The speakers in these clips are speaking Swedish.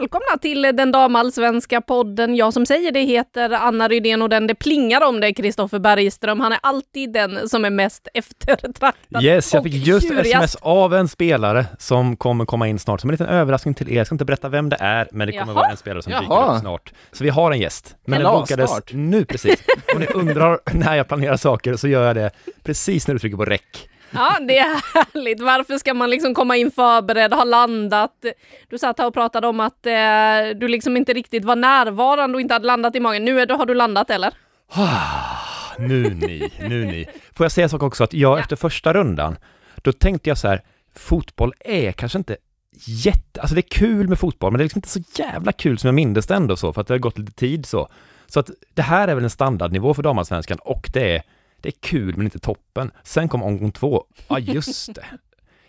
välkomna till den damallsvenska podden. Jag som säger det heter Anna Rydén och den det plingar om det är Kristoffer Bergström. Han är alltid den som är mest eftertraktad Yes, jag fick just tjurigast. sms av en spelare som kommer komma in snart, som en liten överraskning till er. Jag ska inte berätta vem det är, men det kommer Jaha. vara en spelare som dyker Jaha. upp snart. Så vi har en gäst. Men den Kalas bokades snart. nu precis. Om ni undrar när jag planerar saker så gör jag det precis när du trycker på räck. Ja, det är härligt. Varför ska man liksom komma in förberedd, ha landat? Du satt här och pratade om att eh, du liksom inte riktigt var närvarande och inte hade landat i magen. Nu är har du landat eller? Nu ni, nu ni. Får jag säga en sak också, att jag Ja. efter första rundan, då tänkte jag så här, fotboll är kanske inte jätte, alltså det är kul med fotboll, men det är liksom inte så jävla kul som jag minns det ändå så, för att det har gått lite tid så. Så att det här är väl en standardnivå för damallsvenskan och det är, det är kul men inte toppen. Sen kom omgång två, ja just det,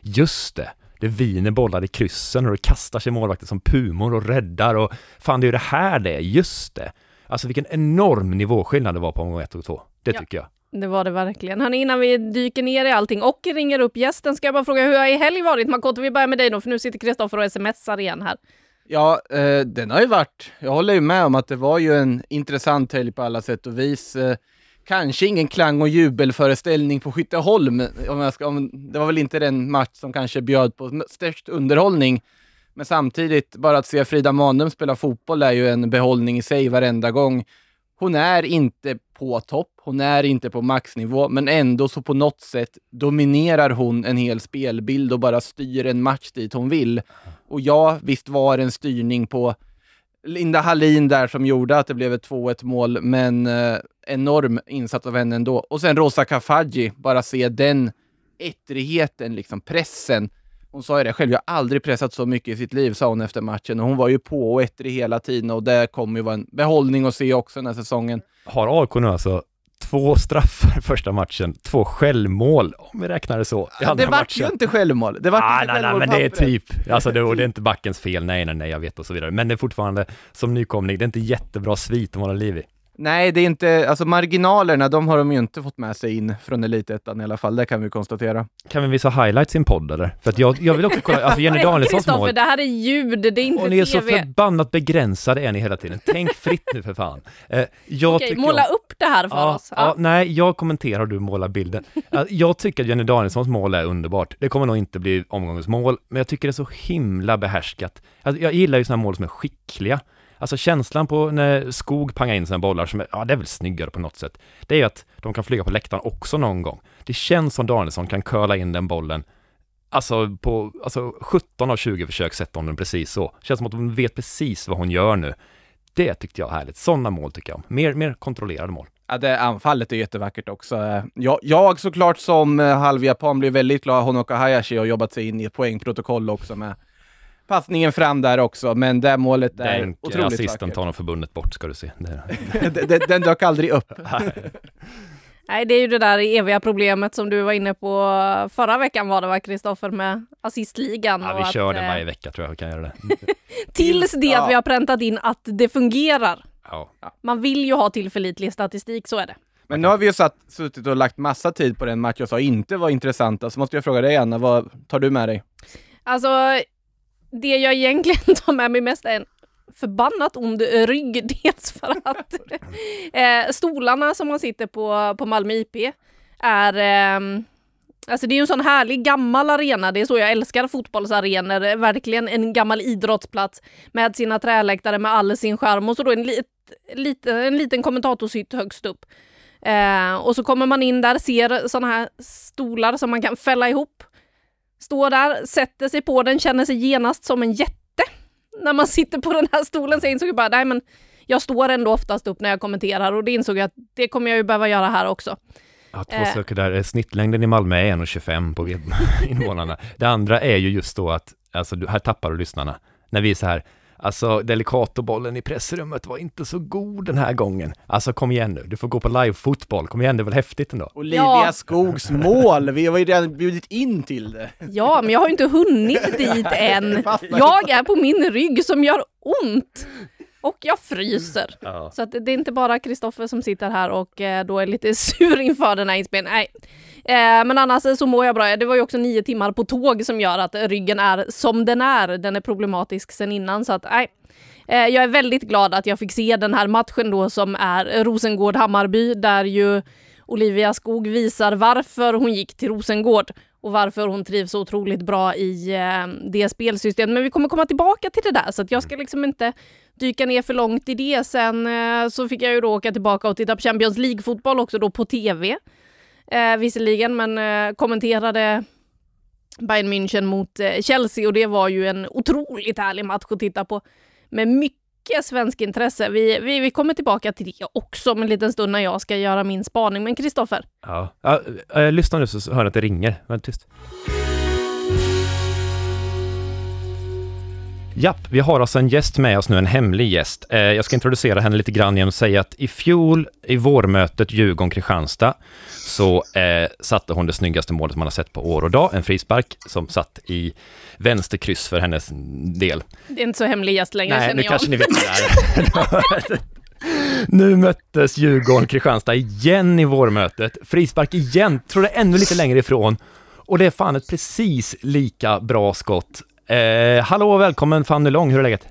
just det. Det viner bollar i kryssen och det kastar sig målvakter som pumor och räddar och fan det är ju det här det är, just det. Alltså vilken enorm nivåskillnad det var på omgång ett och två. Det Ja. tycker jag. Det var det verkligen. Hörni, innan vi dyker ner i allting och ringer upp gästen ska jag bara fråga hur har i helg varit? Makoto, vi börjar med dig då, för nu sitter Kristoffer och smsar igen här. Ja, eh, den har ju varit, jag håller ju med om att det var ju en intressant helg på alla sätt och vis. Eh, kanske ingen klang och jubelföreställning på Skytteholm. Om jag ska, om, det var väl inte den match som kanske bjöd på störst underhållning. Men samtidigt, bara att se Frida Manum spela fotboll är ju en behållning i sig varenda gång. Hon är inte på topp, hon är inte på maxnivå, men ändå så på något sätt dominerar hon en hel spelbild och bara styr en match dit hon vill. Och ja, visst var det en styrning på Linda Hallin där som gjorde att det blev ett 2-1 mål, men eh, enorm insats av henne ändå. Och sen Rosa Kafaji, bara se den ettrigheten, liksom pressen. Hon sa ju det själv, jag har aldrig pressat så mycket i sitt liv, sa hon efter matchen. Och hon var ju på och ettrig hela tiden och det kommer ju vara en behållning att se också den här säsongen. Har AIK nu alltså två straffar första matchen, två självmål, om vi räknar det så, i det vart ju inte självmål. Det vart Ah, inte nej, nej, men det är typ, alltså det, och det är inte backens fel, nej, nej, nej, jag vet och så vidare. Men det är fortfarande, som nykomling, det är inte jättebra svit att hålla liv i. Nej, det är inte, alltså marginalerna, de har de ju inte fått med sig in från Elitettan i alla fall, det kan vi konstatera. Kan vi visa highlights i en podd eller? För att jag, jag vill också kolla, alltså Jenny Danielssons Kristoffer, mål. det här är ljud, det är inte Och ni är så TV. förbannat begränsade är ni hela tiden. Tänk fritt nu för fan. Eh, jag Okej, måla om- upp det här för Ja, oss. ja, nej, jag kommenterar och du målar bilden. Ja, Jag tycker att Jenny Danielssons mål är underbart. Det kommer nog inte bli omgångens mål, men jag tycker det är så himla behärskat. Alltså, jag gillar ju sådana mål som är skickliga. Alltså känslan på när Skog pangar in sina bollar som är, ja det är väl snyggare på något sätt. Det är ju att de kan flyga på läktaren också någon gång. Det känns som Danielsson kan curla in den bollen Alltså på, alltså 17 av 20 försök sätter hon den precis så. Känns som att hon vet precis vad hon gör nu. Det tyckte jag är härligt. Sådana mål tycker jag om. Mer, mer kontrollerade mål. Ja, det anfallet är jättevackert också. Jag, jag såklart som eh, halvjapan blir väldigt glad. Honoka Hayashi har jobbat sig in i ett poängprotokoll också med passningen fram där också. Men det målet är Den otroligt assisten vackert. tar nog förbundet bort ska du se. Det, den, den, den dök aldrig upp. Nej, det är ju det där eviga problemet som du var inne på förra veckan var det va, Kristoffer, med assistligan. ja, och vi att, kör den eh, varje vecka tror jag vi kan göra det. Tills det Ja. att vi har präntat in att det fungerar. Ja. Man vill ju ha tillförlitlig statistik, så är det. Men nu har vi ju satt, suttit och lagt massa tid på den match jag sa inte var intressanta. Så måste jag fråga dig Anna, vad tar du med dig? Alltså, det jag egentligen tar med mig mest är en förbannat ond rygg. Dels för att eh, stolarna som man sitter på på Malmö IP är eh, Alltså det är ju en sån härlig gammal arena, det är så jag älskar fotbollsarenor, verkligen en gammal idrottsplats med sina träläktare med all sin charm och så då en, lit, lit, en liten kommentatorshytt högst upp. Eh, och så kommer man in där, ser såna här stolar som man kan fälla ihop. Står där, sätter sig på den, känner sig genast som en jätte. När man sitter på den här stolen så insåg jag bara, nej men jag står ändå oftast upp när jag kommenterar och det insåg jag att det kommer jag ju behöva göra här också. Ja, två Eh. saker där. Snittlängden i Malmö är 1,25 på invånarna. Det andra är ju just då att, alltså här tappar du lyssnarna. När vi är så här, alltså Delicato-bollen i pressrummet var inte så god den här gången. Alltså kom igen nu, du får gå på live-fotboll, kom igen, det är väl häftigt ändå? Olivia Ja. Skogs mål! Vi har ju redan bjudit in till det. Ja, men jag har ju inte hunnit dit än. Jag är på min rygg som gör ont. Och jag fryser. Ja. Så att det är inte bara Kristoffer som sitter här och eh, då är lite sur inför den här inspelningen. Nej, Eh, men annars så mår jag bra. Det var ju också nio timmar på tåg som gör att ryggen är som den är. Den är problematisk sen innan så att nej. Eh, jag är väldigt glad att jag fick se den här matchen då som är Rosengård-Hammarby där ju Olivia Skog visar varför hon gick till Rosengård och varför hon trivs så otroligt bra i eh, det spelsystemet. Men vi kommer komma tillbaka till det där så att jag ska liksom inte dyka ner för långt i det. Sen så fick jag ju då åka tillbaka och titta på Champions League-fotboll också då på tv. Eh, visserligen, men eh, kommenterade Bayern München mot eh, Chelsea och det var ju en otroligt härlig match att titta på med mycket svensk intresse. Vi, vi, vi kommer tillbaka till det också om en liten stund när jag ska göra min spaning. Men Kristoffer? Ja, ja jag lyssna nu så hör att det ringer. Var tyst. Japp, vi har alltså en gäst med oss nu, en hemlig gäst. Eh, jag ska introducera henne lite grann genom att säga att i fjol i vårmötet Djurgården-Kristianstad så eh, satte hon det snyggaste målet man har sett på år och dag, en frispark som satt i vänsterkryss för hennes del. Det är inte så hemlig gäst längre Nej, känner nu jag. kanske ni vet det är. Nu möttes Djurgården-Kristianstad igen i vårmötet. Frispark igen, tror det ännu lite längre ifrån. Och det är fan ett precis lika bra skott. Eh, hallå och välkommen Fanny Lång, hur är läget?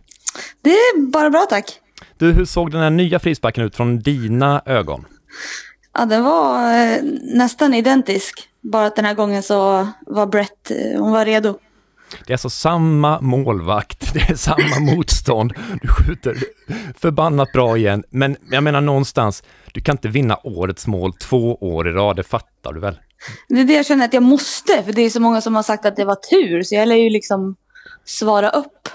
Det är bara bra tack. Du, hur såg den här nya frisparken ut från dina ögon? Ja, den var eh, nästan identisk. Bara att den här gången så var Brett, eh, hon var redo. Det är alltså samma målvakt, det är samma motstånd, du skjuter förbannat bra igen, men jag menar någonstans, du kan inte vinna årets mål två år i rad, det fattar du väl? Det är det jag känner att jag måste, för det är så många som har sagt att det var tur, så jag lär ju liksom svara upp,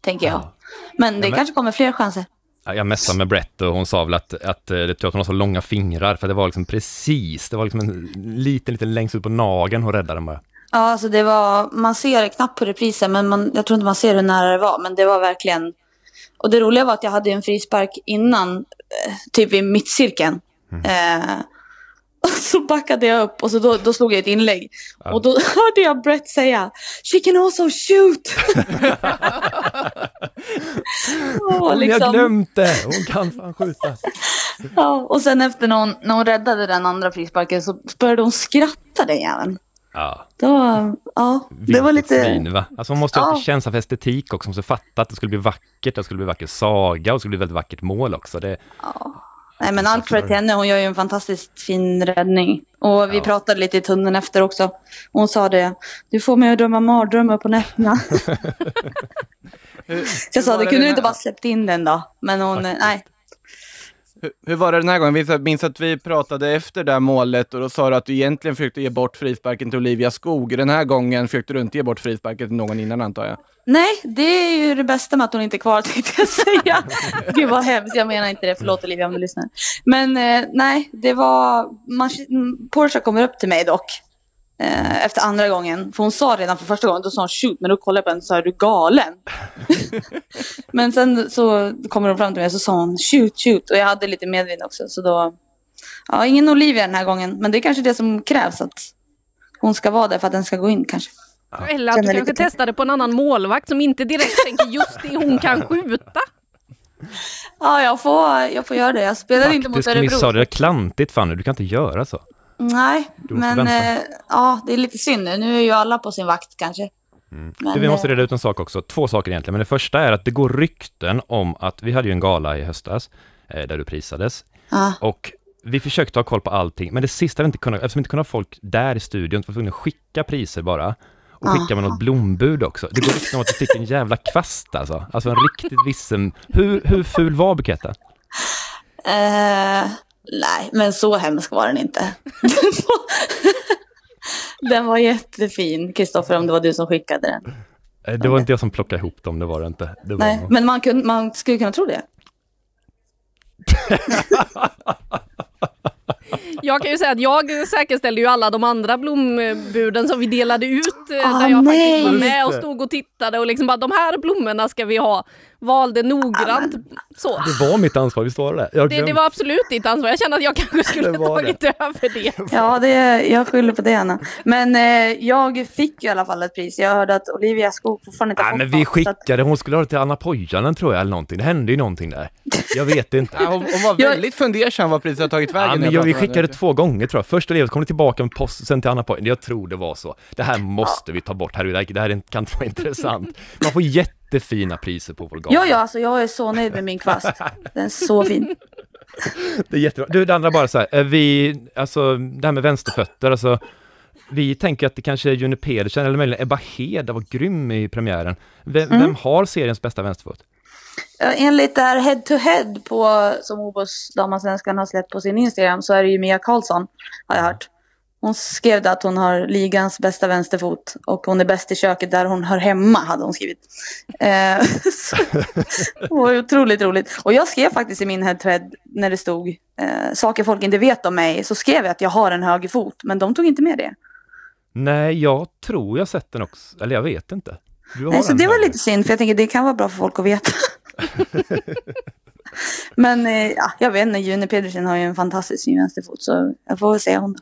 tänker jag. Ja. Men det men- kanske kommer fler chanser. Ja, Jag messade med Brett och hon sa väl att, att eh, jag tror att hon har så långa fingrar, för det var liksom precis, det var liksom en liten, liten längst ut på nageln hon räddade den bara. Ja, alltså det var, man ser det knappt på reprisen, men man, jag tror inte man ser hur nära det var, men det var verkligen... Och det roliga var att jag hade en frispark innan, eh, typ i mittcirkeln. Eh, och så backade jag upp och så då, då slog jag ett inlägg. Ja. Och då hörde jag Brett säga She can also shoot! och, Hon, Jag liksom, glömt det, hon kan fan skjuta. ja, och sen efter när hon, när hon räddade den andra frisparken så började hon skratta den jäveln. Ja, Då, ja, det var lite... svin, va? Alltså hon måste ha Ja. känsla för estetik också, hon måste fatta att det skulle bli vackert, det skulle bli vacker saga och det skulle bli väldigt vackert mål också. Det, Nej men allt credit till henne, hon gör ju en fantastiskt fin räddning. Och vi Ja. pratade lite i tunneln efter också. Hon sa det, du får mig att drömma mardrömmar på nätterna. Jag sa, det kunde du inte bara släppt in den då. Men hon, Faktiskt. nej. Hur, hur var det den här gången? Jag minns- minns att vi pratade efter det här målet och då sa du att du egentligen försökte ge bort frisparken till Olivia Skog. Den här gången försökte du inte ge bort frisparken till någon innan antar jag. Nej, det är ju det bästa med att hon inte är kvar tänkte jag säga. Gud vad hemskt, jag menar inte det. Förlåt Olivia om du lyssnar. Men eh, nej, det var... Man, Porsche kommer upp till mig dock. Eh, efter andra gången. För hon sa redan för första gången, då sa hon shoot. Men då kollade jag på henne och sa, är du galen? men sen så kommer hon fram till mig och så sa hon shoot, shoot. Och jag hade lite medvind också. Så då... Ja, ingen Olivia den här gången. Men det är kanske det som krävs. Att hon ska vara där för att den ska gå in kanske. Eller att du kanske lite- testade på en annan målvakt som inte direkt tänker just det hon kan skjuta. Ja, jag får, jag får göra det. Jag spelade inte mot faktiskt missade Örebro. det, är klantigt Fanny, du kan inte göra så. Nej, men eh, ja, det är lite synd nu. Nu är ju alla på sin vakt kanske. Men, Du, vi måste eh, reda ut en sak också, två saker egentligen, men det första är att det går rykten om att, vi hade ju en gala i höstas, eh, där du prisades, ja. och vi försökte ha koll på allting, men det sista vi inte kunde, eftersom vi inte kunde ha folk där i studion, var tvungna att skicka priser bara, och skicka med något blombud också. Det går rykten om att du fick en jävla kvast alltså, alltså en riktigt vissen, hur, hur ful var buketten? Eh, nej, men så hemsk var den inte. den var jättefin, Kristoffer, om det var du som skickade den. Eh, Det var inte jag som plockade ihop dem, det var det inte. Det var Nej, nog- men man, kunde, man skulle kunna tro det. Jag kan ju säga att jag säkerställde ju alla de andra blombuden som vi delade ut eh, Ah, där jag nej. faktiskt var med och stod och tittade och liksom bara de här blommorna ska vi ha. Valde noggrant. Så. Det var mitt ansvar, visst var det Jag Det, det var absolut ditt ansvar. Jag kände att jag kanske skulle Det var tagit över det. Ja, det, jag skyller på det Anna. Men eh, jag fick ju i alla fall ett pris. Jag hörde att Olivia Skog fortfarande inte har Nej, fått men vi så skickade, hon skulle ha det till Anna Pojanen tror jag, eller någonting. Det hände ju någonting där. Jag vet inte. Ja, hon, hon var Jag- väldigt fundersam vad priset har tagit vägen. Ja, men jag jag, vi skickade henne. två gånger tror jag. Först Elias kom det tillbaka med post, sen till Anna Pojanen. Jag tror det var så. Det här måste vi ta bort, det här, det här är- kan inte vara intressant. Man får jättefina priser på vår gala. Ja, ja, alltså jag är så nöjd med min kvast. Den är så fin. Det är jättebra. Du, det andra bara så här, är vi, alltså det här med vänsterfötter, alltså vi tänker att det kanske är Juni Pedersen eller möjligen Ebba Hed var grym i premiären. Vem, Mm. vem har seriens bästa vänsterfot? Enligt det här head to head på, som Obos damallsvenskan har släppt på sin Instagram så är det ju Mia Karlsson, har jag hört. Hon skrev att hon har ligans bästa vänsterfot och hon är bäst i köket där hon hör hemma, hade hon skrivit. Eh, så, det var otroligt roligt. Och jag skrev faktiskt i min head to head när det stod eh, saker folk inte vet om mig, så skrev jag att jag har en höger fot, men de tog inte med det. Nej, jag tror jag sett den också, eller jag vet inte. Nej, så det var lite synd, för jag tänker det kan vara bra för folk att veta. Men eh, ja, jag vet inte, June Pedersen har ju en fantastisk vänsterfot, så jag får väl säga hon.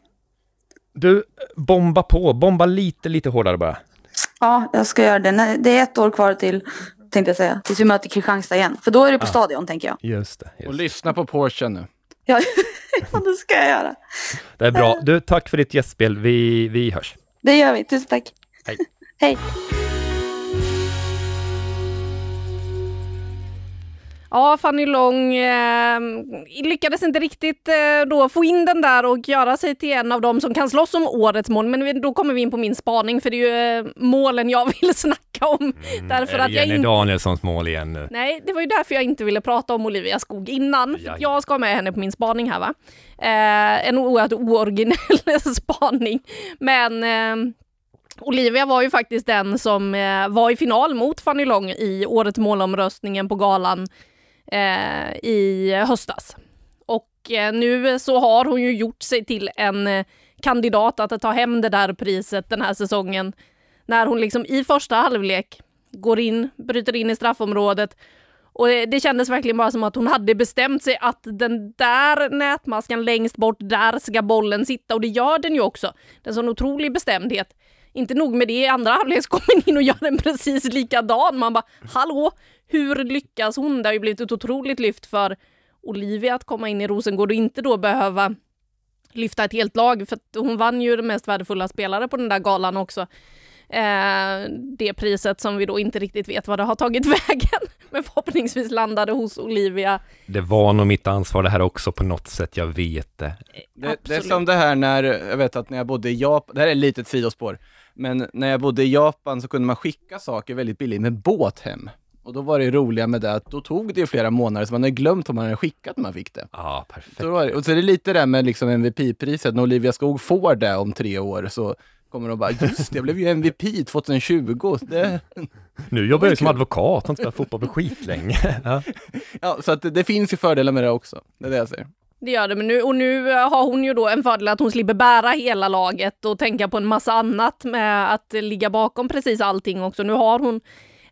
Du, bomba på, bomba lite, lite hårdare bara. Ja, jag ska göra det. Det är ett år kvar till, tänkte jag säga, tills vi möter Kristianstad igen. För då är det på stadion, tänker jag. Just det. Och Just. det. lyssna på Porsche nu. Ja, ja, det ska jag göra. Det är bra. Du, tack för ditt gästspel. Vi, vi hörs. Det gör vi. Tusen tack. Hej. Hej. Ja, Fanny Long eh, lyckades inte riktigt eh, då få in den där och göra sig till en av dem som kan slåss om årets mål. Men vi- då kommer vi in på min spaning, för det är ju eh, målen jag vill snacka om. Därför Är det att jag Jenny inte... Danielssons mål igen nu. Nej, det var ju därför jag inte ville prata om Olivia Skog innan. Ja. Jag ska ha med henne på min spaning här va. Eh, en oerhört ooriginell spaning. Men eh, Olivia var ju faktiskt den som eh, var i final mot Fanny Long i årets målomröstningen på galan eh, i höstas. Och eh, nu så har hon ju gjort sig till en eh, kandidat att ta hem det där priset den här säsongen. När hon liksom i första halvlek går in, bryter in i straffområdet och det, det kändes verkligen bara som att hon hade bestämt sig att den där nätmaskan längst bort, där ska bollen sitta och det gör den ju också. Det är en sån otrolig bestämdhet. Inte nog med det, i andra halvlek så kommer hon in och gör den precis likadan. Man bara, hallå, hur lyckas hon? Det har ju blivit ett otroligt lyft för Olivia att komma in i Rosengård och inte då behöva lyfta ett helt lag, för att hon vann ju den mest värdefulla spelare på den där galan också. Eh, det priset som vi då inte riktigt vet vad det har tagit vägen, men förhoppningsvis landade hos Olivia. Det var nog mitt ansvar det här också på något sätt, jag vet det. Det, det är som det här när, jag vet att när jag bodde i Japan, det här är ett litet sidospår, men när jag bodde i Japan så kunde man skicka saker väldigt billigt med båt hem. Och då var det roliga med det att då tog det ju flera månader så man hade glömt om man hade skickat när man fick det. Ja, perfekt. Så det. Och så är det lite det med liksom MVP-priset, när Olivia Skog får det om tre år så kommer de bara, just det, jag blev ju MVP 2020. Det, Nu jobbar jag som advokat, har inte spelat fotboll på skitlänge. Ja. ja, så att det, det finns ju fördelar med det också. Det är det jag säger. Det gör det, men nu, och nu har hon ju då en fördel att hon slipper bära hela laget och tänka på en massa annat med att ligga bakom precis allting också. Nu har hon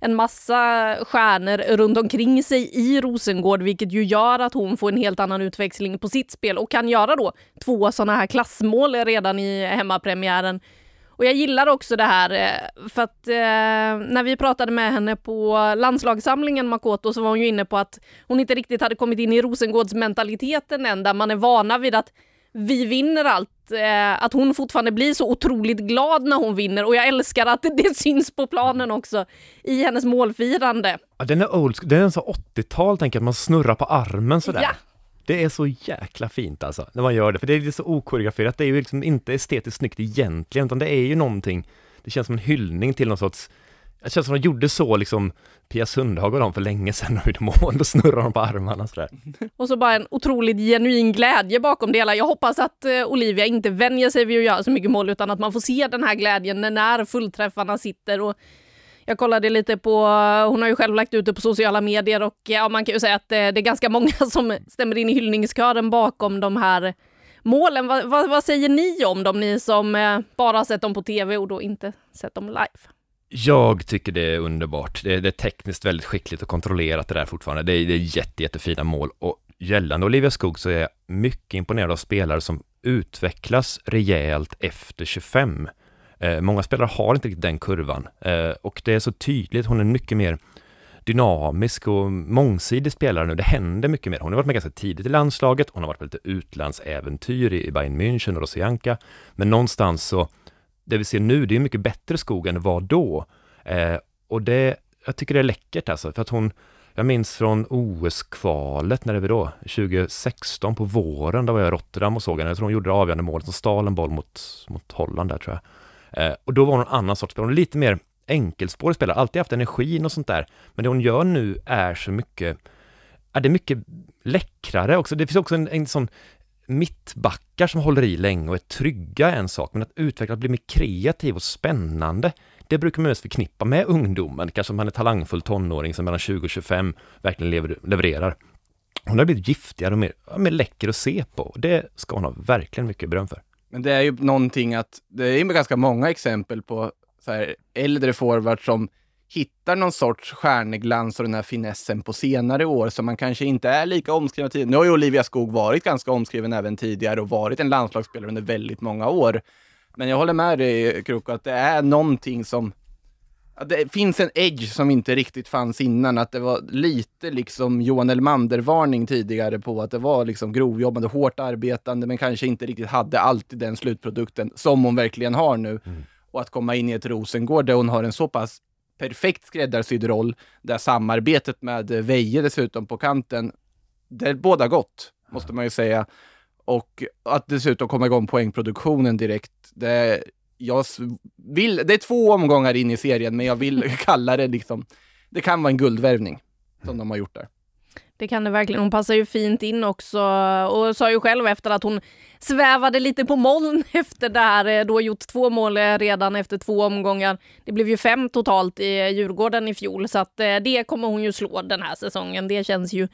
en massa stjärnor runt omkring sig i Rosengård, vilket ju gör att hon får en helt annan utväxling på sitt spel och kan göra då två sådana här klassmål redan i hemmapremiären. Och jag gillar också det här, eh, för att eh, när vi pratade med henne på landslagssamlingen Makoto så var hon ju inne på att hon inte riktigt hade kommit in i Rosengårdsmentaliteten än, där man är vana vid att vi vinner allt. Eh, att hon fortfarande blir så otroligt glad när hon vinner och jag älskar att det, syns på planen också i hennes målfirande. Ja, den är old den är så 80-tal, tänker jag, att man snurrar på armen sådär. Ja. Det är så jäkla fint alltså, när man gör det, för det är så okoreograferat, det är ju liksom inte estetiskt snyggt egentligen, utan det är ju någonting, det känns som en hyllning till någon sorts, det känns som de gjorde så liksom, Pia Sundhage och dem för länge sedan och gjorde mål, då snurrar de på armarna sådär. Och så bara en otroligt genuin glädje bakom det hela. Jag hoppas att eh, Olivia inte vänjer sig vid att göra så mycket mål utan att man får se den här glädjen när- när fullträffarna sitter. Och jag kollade lite på, eh, hon har ju själv lagt ut det på sociala medier och eh, ja, man kan ju säga att det, det är ganska många som stämmer in i hyllningskören bakom de här målen. Vad, va, vad säger ni om dem, ni som bara har sett dem på tv och då inte sett dem live? Jag tycker det är underbart. Det är, det är tekniskt väldigt skickligt och kontrollerat det där fortfarande. Det är, det är jätte, jättefina mål och gällande Olivia Skog så är jag mycket imponerad av spelare som utvecklas rejält efter 25. Eh, många spelare har inte riktigt den kurvan eh, och det är så tydligt. Hon är mycket mer dynamisk och mångsidig spelare nu. Det händer mycket mer. Hon har varit med ganska tidigt i landslaget. Hon har varit på lite utlandsäventyr i Bayern München och Rosianka. Men någonstans så, det vi ser nu, det är mycket bättre skog än det var då. Eh, och det, jag tycker det är läckert alltså, för att hon, jag minns från OS-kvalet, när det var då? 2016 på våren, där var jag i Rotterdam och såg henne. Jag tror hon gjorde det avgörande målet och stal en boll mot, mot Holland där tror jag. Eh, och då var hon en annan sorts spelare. Hon är lite mer enkelspårig spelare, alltid haft energin och sånt där. Men det hon gör nu är så mycket, ja, det är mycket läckrare också. Det finns också en, en sån mittbackar som håller i länge och är trygga är en sak, men att utveckla, att bli mer kreativ och spännande, det brukar man mest förknippa med ungdomen, kanske om man är talangfull tonåring som mellan 20 och 25 verkligen lever, levererar. Hon har blivit giftigare och mer, mer läcker att se på och det ska hon ha verkligen mycket beröm för. Men det är ju någonting att, det är ju ganska många exempel på så här, äldre forwards som hittar någon sorts stjärneglans och den här finessen på senare år som man kanske inte är lika omskriven tidigare. Nu har ju Olivia Skog varit ganska omskriven även tidigare och varit en landslagsspelare under väldigt många år. Men jag håller med dig Kroko att det är någonting som det finns en edge som inte riktigt fanns innan, att det var lite liksom Johan Elmander-varning tidigare på att det var liksom grovjobbande, hårt arbetande, men kanske inte riktigt hade alltid den slutprodukten som hon verkligen har nu. Mm. Och att komma in i ett Rosengård där hon har en så pass perfekt skräddarsydd roll, där samarbetet med Veje dessutom på kanten, det är båda gott, måste man ju säga. Och att dessutom komma igång poängproduktionen direkt, det, jag vill, det är två omgångar in i serien, men jag vill kalla det liksom, det kan vara en guldvärvning som de har gjort där. Det kan det verkligen. Hon passar ju fint in också och sa ju själv efter att hon svävade lite på moln efter det här, eh, då gjort två mål eh, redan efter två omgångar. Det blev ju fem totalt i Djurgården i fjol så att eh, det kommer hon ju slå den här säsongen. Det känns ju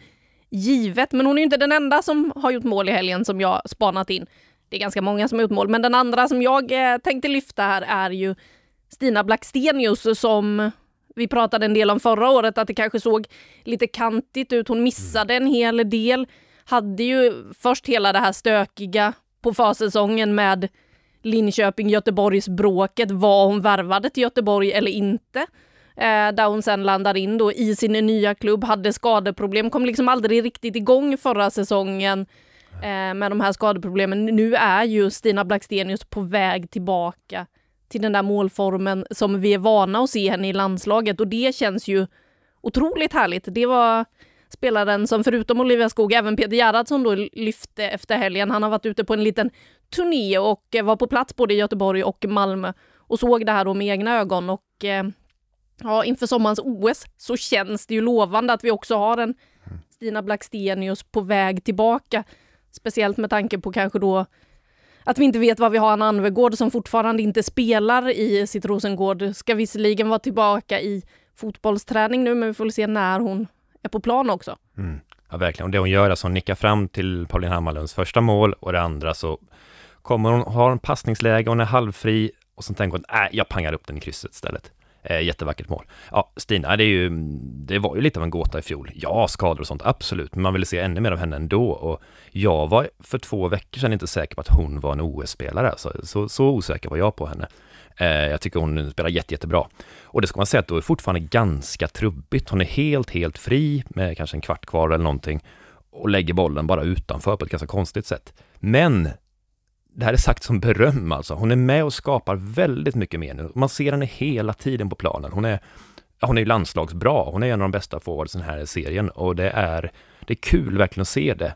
givet. Men hon är ju inte den enda som har gjort mål i helgen som jag spanat in. Det är ganska många som har gjort mål, men den andra som jag eh, tänkte lyfta här är ju Stina Blackstenius som vi pratade en del om förra året, att det kanske såg lite kantigt ut. Hon missade en hel del. Hade ju först hela det här stökiga på försäsongen med Linköping-Göteborgs-bråket. Var hon värvade till Göteborg eller inte? Eh, där hon sen landar in då i sin nya klubb, hade skadeproblem, kom liksom aldrig riktigt igång förra säsongen Eh, med de här skadeproblemen. Nu är ju Stina Blackstenius på väg tillbaka till den där målformen som vi är vana att se henne i landslaget och det känns ju otroligt härligt. Det var spelaren som förutom Olivia Skog även Peter Gerhardsson då lyfte efter helgen. Han har varit ute på en liten turné och eh, var på plats både i Göteborg och Malmö och såg det här då med egna ögon och eh, ja, inför sommarens OS så känns det ju lovande att vi också har en Stina Blackstenius på väg tillbaka. Speciellt med tanke på kanske då att vi inte vet vad vi har en Anvegård som fortfarande inte spelar i sitt Rosengård. Ska visserligen vara tillbaka i fotbollsträning nu, men vi får se när hon är på plan också. Mm. Ja, verkligen. Och det hon gör är att hon nickar fram till Pauline Hammarlunds första mål och det andra så kommer hon ha en passningsläge, hon är halvfri och så tänker hon, nej, jag pangar upp den i krysset istället. Eh, jättevackert mål. Ja, Stina, det, är ju, det var ju lite av en gåta i fjol. Ja, skador och sånt, absolut, men man ville se ännu mer av henne ändå. Och jag var för två veckor sedan inte säker på att hon var en OS-spelare. Så, så, så osäker var jag på henne. Eh, jag tycker hon spelar jätte, jättebra. Och det ska man säga att då är fortfarande ganska trubbigt. Hon är helt, helt fri med kanske en kvart kvar eller någonting och lägger bollen bara utanför på ett ganska konstigt sätt. Men det här är sagt som beröm alltså. Hon är med och skapar väldigt mycket mer nu. Man ser henne hela tiden på planen. Hon är, hon är ju landslagsbra. Hon är en av de bästa forwardsen här i serien och det är, det är kul verkligen att se det.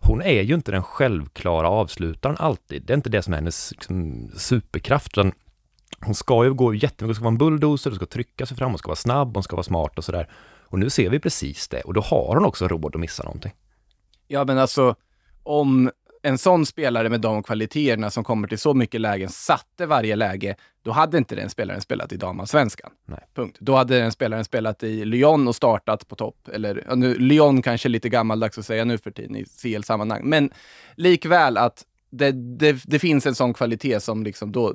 hon är ju inte den självklara avslutaren alltid. Det är inte det som är hennes liksom, superkraft. Utan hon ska ju gå jättemycket, hon ska vara en bulldozer, hon ska trycka sig fram, hon ska vara snabb, hon ska vara smart och sådär. Och nu ser vi precis det och då har hon också råd att missa någonting. Ja, men alltså om en sån spelare med de kvaliteterna som kommer till så mycket lägen satte varje läge, då hade inte den spelaren spelat i damallsvenskan. Punkt. Då hade den spelaren spelat i Lyon och startat på topp. Eller nu, Lyon kanske är lite gammaldags att säga nu för tiden i CL-sammanhang. Men likväl att det, det, det, finns en sån kvalitet som liksom då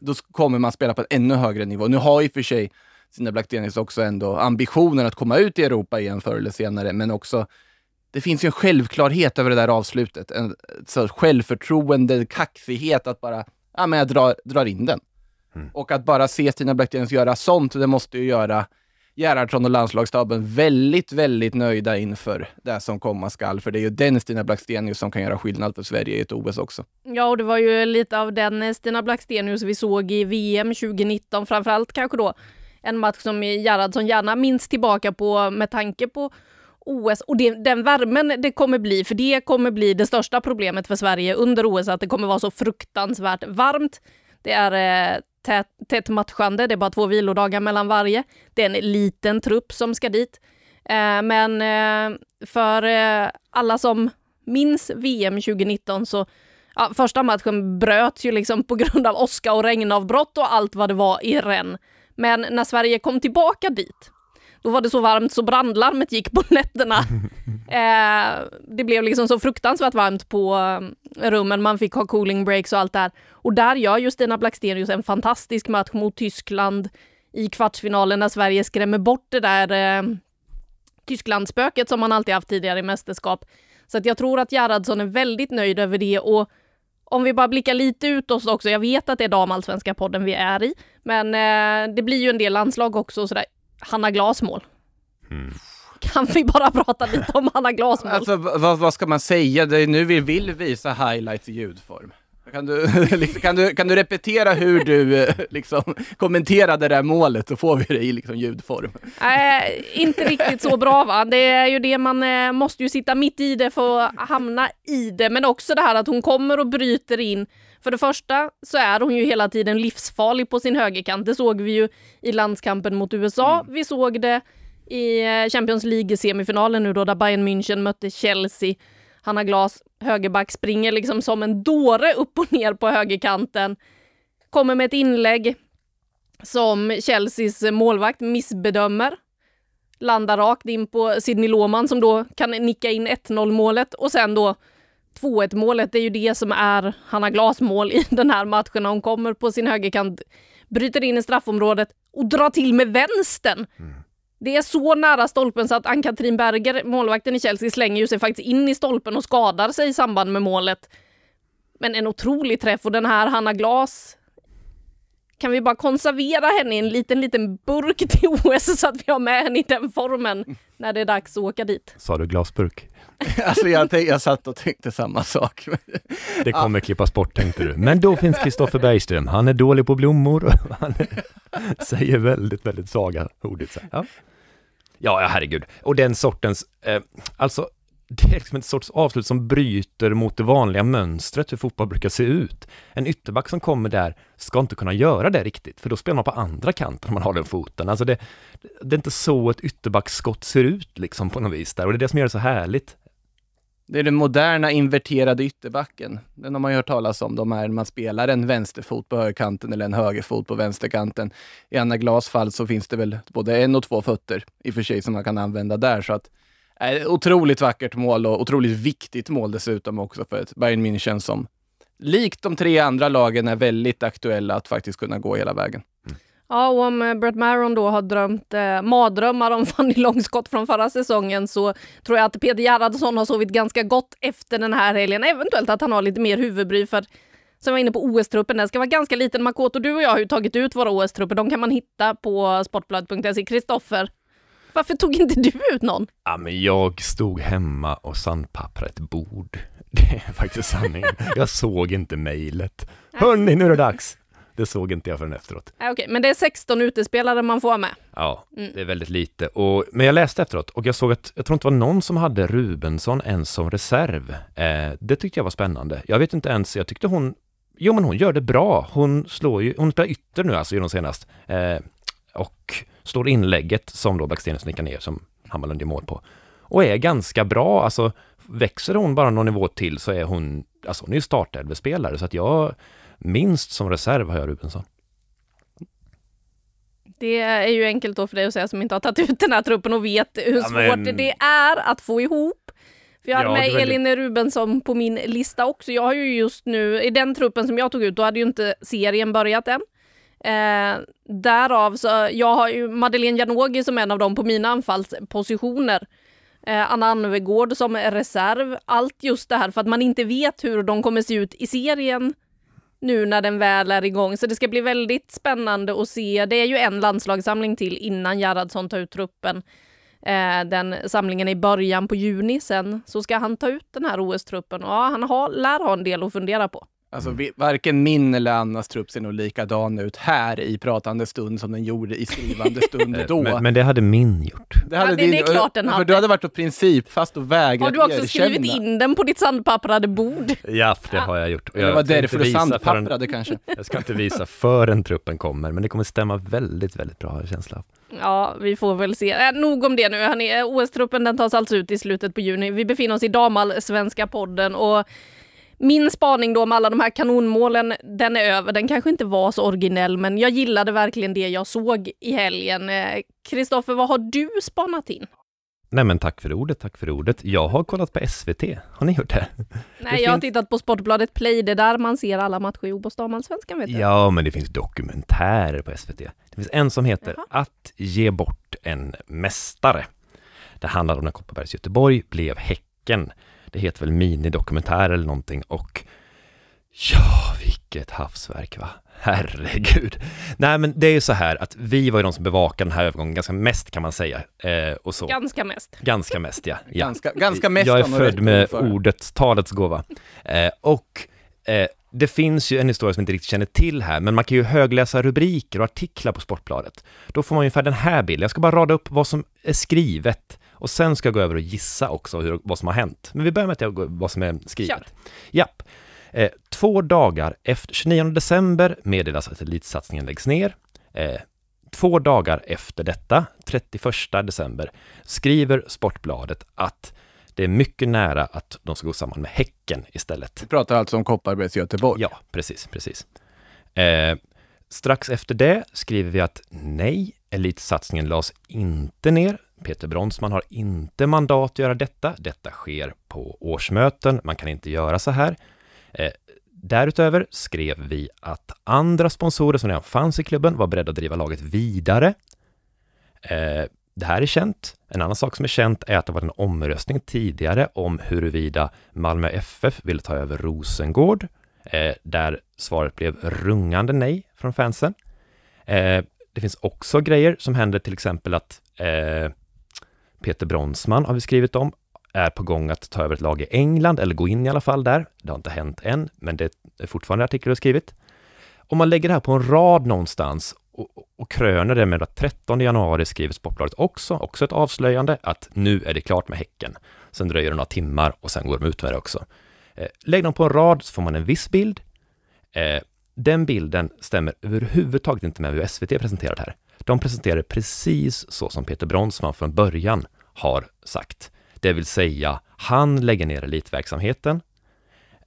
då kommer man spela på en ännu högre nivå. Nu har i och för sig Stina Blackstenius också ändå ambitionen att komma ut i Europa igen förr eller senare, men också det finns ju en självklarhet över det där avslutet. En så självförtroende, kaxighet att bara, ja men jag drar, drar in den. Mm. Och att bara se Stina Blackstenius göra sånt, det måste ju göra Gerhardsson och landslagsstaben väldigt, väldigt nöjda inför det som komma skall. För det är ju den Stina Blackstenius som kan göra skillnad för Sverige i ett OS också. Ja, och det var ju lite av den Stina Blackstenius vi såg i VM 2019, framförallt kanske då en match som Gerhardsson gärna minns tillbaka på med tanke på OS och det, den värmen det kommer bli, för det kommer bli det största problemet för Sverige under OS, att det kommer vara så fruktansvärt varmt. Det är eh, tätt, tätt matchande, det är bara två vilodagar mellan varje. Det är en liten trupp som ska dit. Eh, men eh, för eh, alla som minns VM 2019 så ja, första matchen bröts ju liksom på grund av åska och regnavbrott och allt vad det var i Rennes. Men när Sverige kom tillbaka dit, då var det så varmt så brandlarmet gick på nätterna. Eh, det blev liksom så fruktansvärt varmt på eh, rummen, man fick ha cooling breaks och allt där. Och där gör Justina Blackstenius en fantastisk match mot Tyskland i kvartsfinalen när Sverige skrämmer bort det där eh, Tysklandsspöket som man alltid haft tidigare i mästerskap. Så att jag tror att Gerhardsson är väldigt nöjd över det och om vi bara blickar lite utåt också, jag vet att det är damallsvenska podden vi är i, men eh, det blir ju en del landslag också och sådär. Hanna Glasmål. Mm. Kan vi bara prata lite om Hanna Glasmål? Alltså vad, vad ska man säga? Det är nu vi vill visa highlights i ljudform. Kan du, liksom, kan, du, kan du repetera hur du liksom, kommenterade det där målet så får vi det i liksom, ljudform. Nej, inte riktigt så bra va. Det är ju det man eh, måste ju sitta mitt i det för att hamna i det. Men också det här att hon kommer och bryter in. För det första så är hon ju hela tiden livsfarlig på sin högerkant. Det såg vi ju i landskampen mot USA. Vi såg det i eh, Champions League-semifinalen nu då, där Bayern München mötte Chelsea. Hanna Glas, högerback, springer liksom som en dåre upp och ner på högerkanten. Kommer med ett inlägg som Chelseas målvakt missbedömer. Landar rakt in på Sidney Lohman som då kan nicka in 1-0 målet och sen då 2-1 målet. Det är ju det som är Hanna Glas mål i den här matchen. Hon kommer på sin högerkant, bryter in i straffområdet och drar till med vänstern. Mm. Det är så nära stolpen så att Ann-Katrin Berger, målvakten i Chelsea, slänger ju sig faktiskt in i stolpen och skadar sig i samband med målet. Men en otrolig träff och den här Hanna Glas kan vi bara konservera henne i en liten, liten burk till OS så att vi har med henne i den formen när det är dags att åka dit. Sa du glasburk? Alltså jag, jag satt och tänkte samma sak. Det kommer klippas bort tänkte du. Men då finns Kristoffer Bergström. Han är dålig på blommor och han säger väldigt, väldigt svaga ord. Så. Ja ja, ja, herregud. Och den sortens, eh, alltså det är liksom en sorts avslut som bryter mot det vanliga mönstret hur fotboll brukar se ut. En ytterback som kommer där ska inte kunna göra det riktigt, för då spelar man på andra kanten om man har den foten. Alltså det, det är inte så ett ytterbacksskott ser ut liksom på något vis där och det är det som gör det så härligt. Det är den moderna inverterade ytterbacken. Den har man ju hört talas om. De är man spelar en vänsterfot på högerkanten eller en högerfot på vänsterkanten. I Anna Glas fall så finns det väl både en och två fötter i och för sig som man kan använda där. Så att, eh, otroligt vackert mål och otroligt viktigt mål dessutom också för ett Bayern München som likt de tre andra lagen är väldigt aktuella att faktiskt kunna gå hela vägen. Mm. Ja, och om eh, Brett Maron då har drömt eh, mardrömmar om Fanny Långskott från förra säsongen så tror jag att Peter Gerhardsson har sovit ganska gott efter den här helgen. Eventuellt att han har lite mer huvudbry för som var inne på OS-truppen, den ska vara ganska liten. Makoto, du och jag har ju tagit ut våra OS-trupper. De kan man hitta på sportbladet.se. Kristoffer, varför tog inte du ut någon? Ja, men jag stod hemma och sandpapprade ett bord. Det är faktiskt sanningen. Jag såg inte mejlet. Hörni, nu är det dags. Det såg inte jag förrän efteråt. Nej, okej, men det är 16 utespelare man får med. Ja, Mm. det är väldigt lite. Och, men jag läste efteråt och jag såg att, jag tror inte det var någon som hade Rubensson ens som reserv. Eh, det tyckte jag var spännande. Jag vet inte ens, jag tyckte hon, jo men hon gör det bra. Hon slår ju, hon spelar ytter nu alltså, genom senast. Eh, och slår inlägget som då Blackstenius nickar ner, som Hammarlund gör mål på. Och är ganska bra, alltså växer hon bara någon nivå till så är hon, alltså hon är ju startelvespelare så att jag, minst som reserv har jag Rubensson. Det är ju enkelt då för dig att säga som inte har tagit ut den här truppen och vet hur Ja, svårt men- det är att få ihop. För jag hade Ja, med var Elin Rubensson på min lista också. Jag har ju just nu, i den truppen som jag tog ut, då hade ju inte serien börjat än. Eh, därav så, jag har ju Madeleine Janogy som en av dem på mina anfallspositioner. Eh, Anna Anvegård som reserv. Allt just det här för att man inte vet hur de kommer se ut i serien nu när den väl är igång. Så det ska bli väldigt spännande att se. Det är ju en landslagssamling till innan Gerhardsson tar ut truppen. Eh, den samlingen är i början på juni. Sen så ska han ta ut den här OS-truppen och ja, han har, lär ha en del att fundera på. Alltså, vi, varken min eller Annas trupp ser nog likadan ut här i pratande stund som den gjorde i skrivande stund Eh, då. Men, men det hade min gjort. det, Ja, det- det är klart den För hade. du hade varit på princip fast och vägrat Har du också erkänna. skrivit in den på ditt sandpapprade bord? Ja, för det har jag gjort. Och Det jag var ska inte därför du visa förrän- sandpapprade kanske. Jag ska inte visa förrän truppen kommer, men det kommer stämma väldigt, väldigt bra känsla. Ja, vi får väl se. Äh, nog om det nu. Eh, OS-truppen den tas alltså ut i slutet på juni. Vi befinner oss i damallsvenska podden och min spaning då med alla de här kanonmålen, den är över. Den kanske inte var så originell, men jag gillade verkligen det jag såg i helgen. Eh, Kristoffer, vad har du spanat in? Nej men tack för ordet, tack för ordet. Jag har kollat på SVT. Har ni gjort det? Nej, jag har tittat på Sportbladet Play. Det är där man ser alla matcher i OBOS damallsvenskan, vet du. Ja, men det finns dokumentärer på SVT. Det finns en som heter Jaha. Att ge bort en mästare. Det handlar om när Kopparbergs Göteborg blev Häcken. Det heter väl minidokumentär eller någonting och ja, vilket havsverk va? Herregud. Nej, men det är ju så här att vi var ju de som bevakade den här övergången ganska mest kan man säga. Eh, och så. Ganska mest. Ganska mest, ja. ja. Ganska, ganska mest Jag är född med ord för. ordets, talets gåva. Eh, och eh, det finns ju en historia som jag inte riktigt känner till här, men man kan ju högläsa rubriker och artiklar på Sportbladet. Då får man ungefär den här bilden. Jag ska bara rada upp vad som är skrivet och sen ska jag gå över och gissa också hur, vad som har hänt. Men vi börjar med att jag går, vad som är skrivet. Kör. Japp. Eh, två dagar efter, 29 december meddelas att elitsatsningen läggs ner. Eh, två dagar efter detta, 31 december, skriver Sportbladet att det är mycket nära att de ska gå samman med Häcken istället. Vi pratar alltså om Kopparbergs Göteborg. Ja, precis, precis. Eh, strax efter det skriver vi att nej, elitsatsningen lades inte ner. Peter Bronsman har inte mandat att göra detta. Detta sker på årsmöten. Man kan inte göra så här. Eh, därutöver skrev vi att andra sponsorer som redan fanns i klubben var beredda att driva laget vidare. Eh, det här är känt. En annan sak som är känt är att det var en omröstning tidigare om huruvida Malmö FF ville ta över Rosengård, eh, där svaret blev rungande nej från fansen. Eh, det finns också grejer som händer, till exempel att eh, Peter Bronsman har vi skrivit om, är på gång att ta över ett lag i England, eller gå in i alla fall där. Det har inte hänt än, men det är fortfarande artiklar du har skrivit. Om man lägger det här på en rad någonstans och, och kröner det med att 13 januari skriver Sportbladet också, också ett avslöjande att nu är det klart med Häcken. Sen dröjer det några timmar och sen går de ut med det också. Eh, lägg dem på en rad så får man en viss bild. Eh, den bilden stämmer överhuvudtaget inte med hur SVT presenterat här. De presenterar precis så som Peter Bronsman från början har sagt. Det vill säga, han lägger ner elitverksamheten.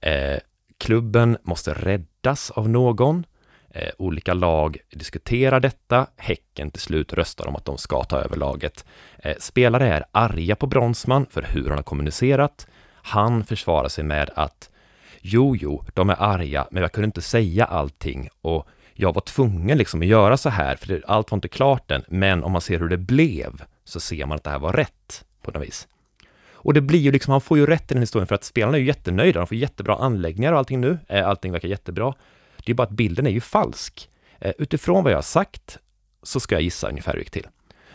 Eh, klubben måste räddas av någon. Eh, olika lag diskuterar detta. Häcken till slut röstar om att de ska ta över laget. Eh, spelare är arga på Bronsman för hur han har kommunicerat. Han försvarar sig med att jo, jo, de är arga, men jag kunde inte säga allting och jag var tvungen liksom att göra så här, för allt var inte klart än. Men om man ser hur det blev så ser man att det här var rätt på något vis. Och det blir ju liksom, han får ju rätt i den historien för att spelarna är ju jättenöjda, de får jättebra anläggningar och allting nu. Eh, allting verkar jättebra. Det är bara att bilden är ju falsk. Eh, utifrån vad jag har sagt så ska jag gissa ungefär hur det gick till.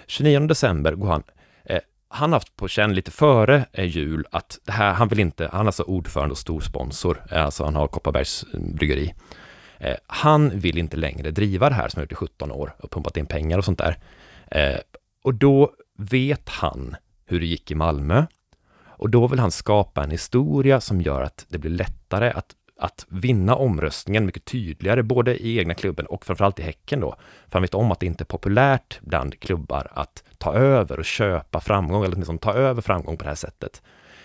29 december går han eh, han har haft på känn lite före jul att det här, han vill inte, han är alltså ordförande och stor sponsor, alltså han har Kopparbergs mm, bryggeri. Eh, han vill inte längre driva det här som han gjort i 17 år och pumpat in pengar och sånt där. Eh, och då vet han hur det gick i Malmö. Och då vill han skapa en historia som gör att det blir lättare att, att vinna omröstningen mycket tydligare, både i egna klubben och framförallt i Häcken då. För han vet om att det inte är populärt bland klubbar att ta över och köpa framgång, eller liksom ta över framgång på det här sättet.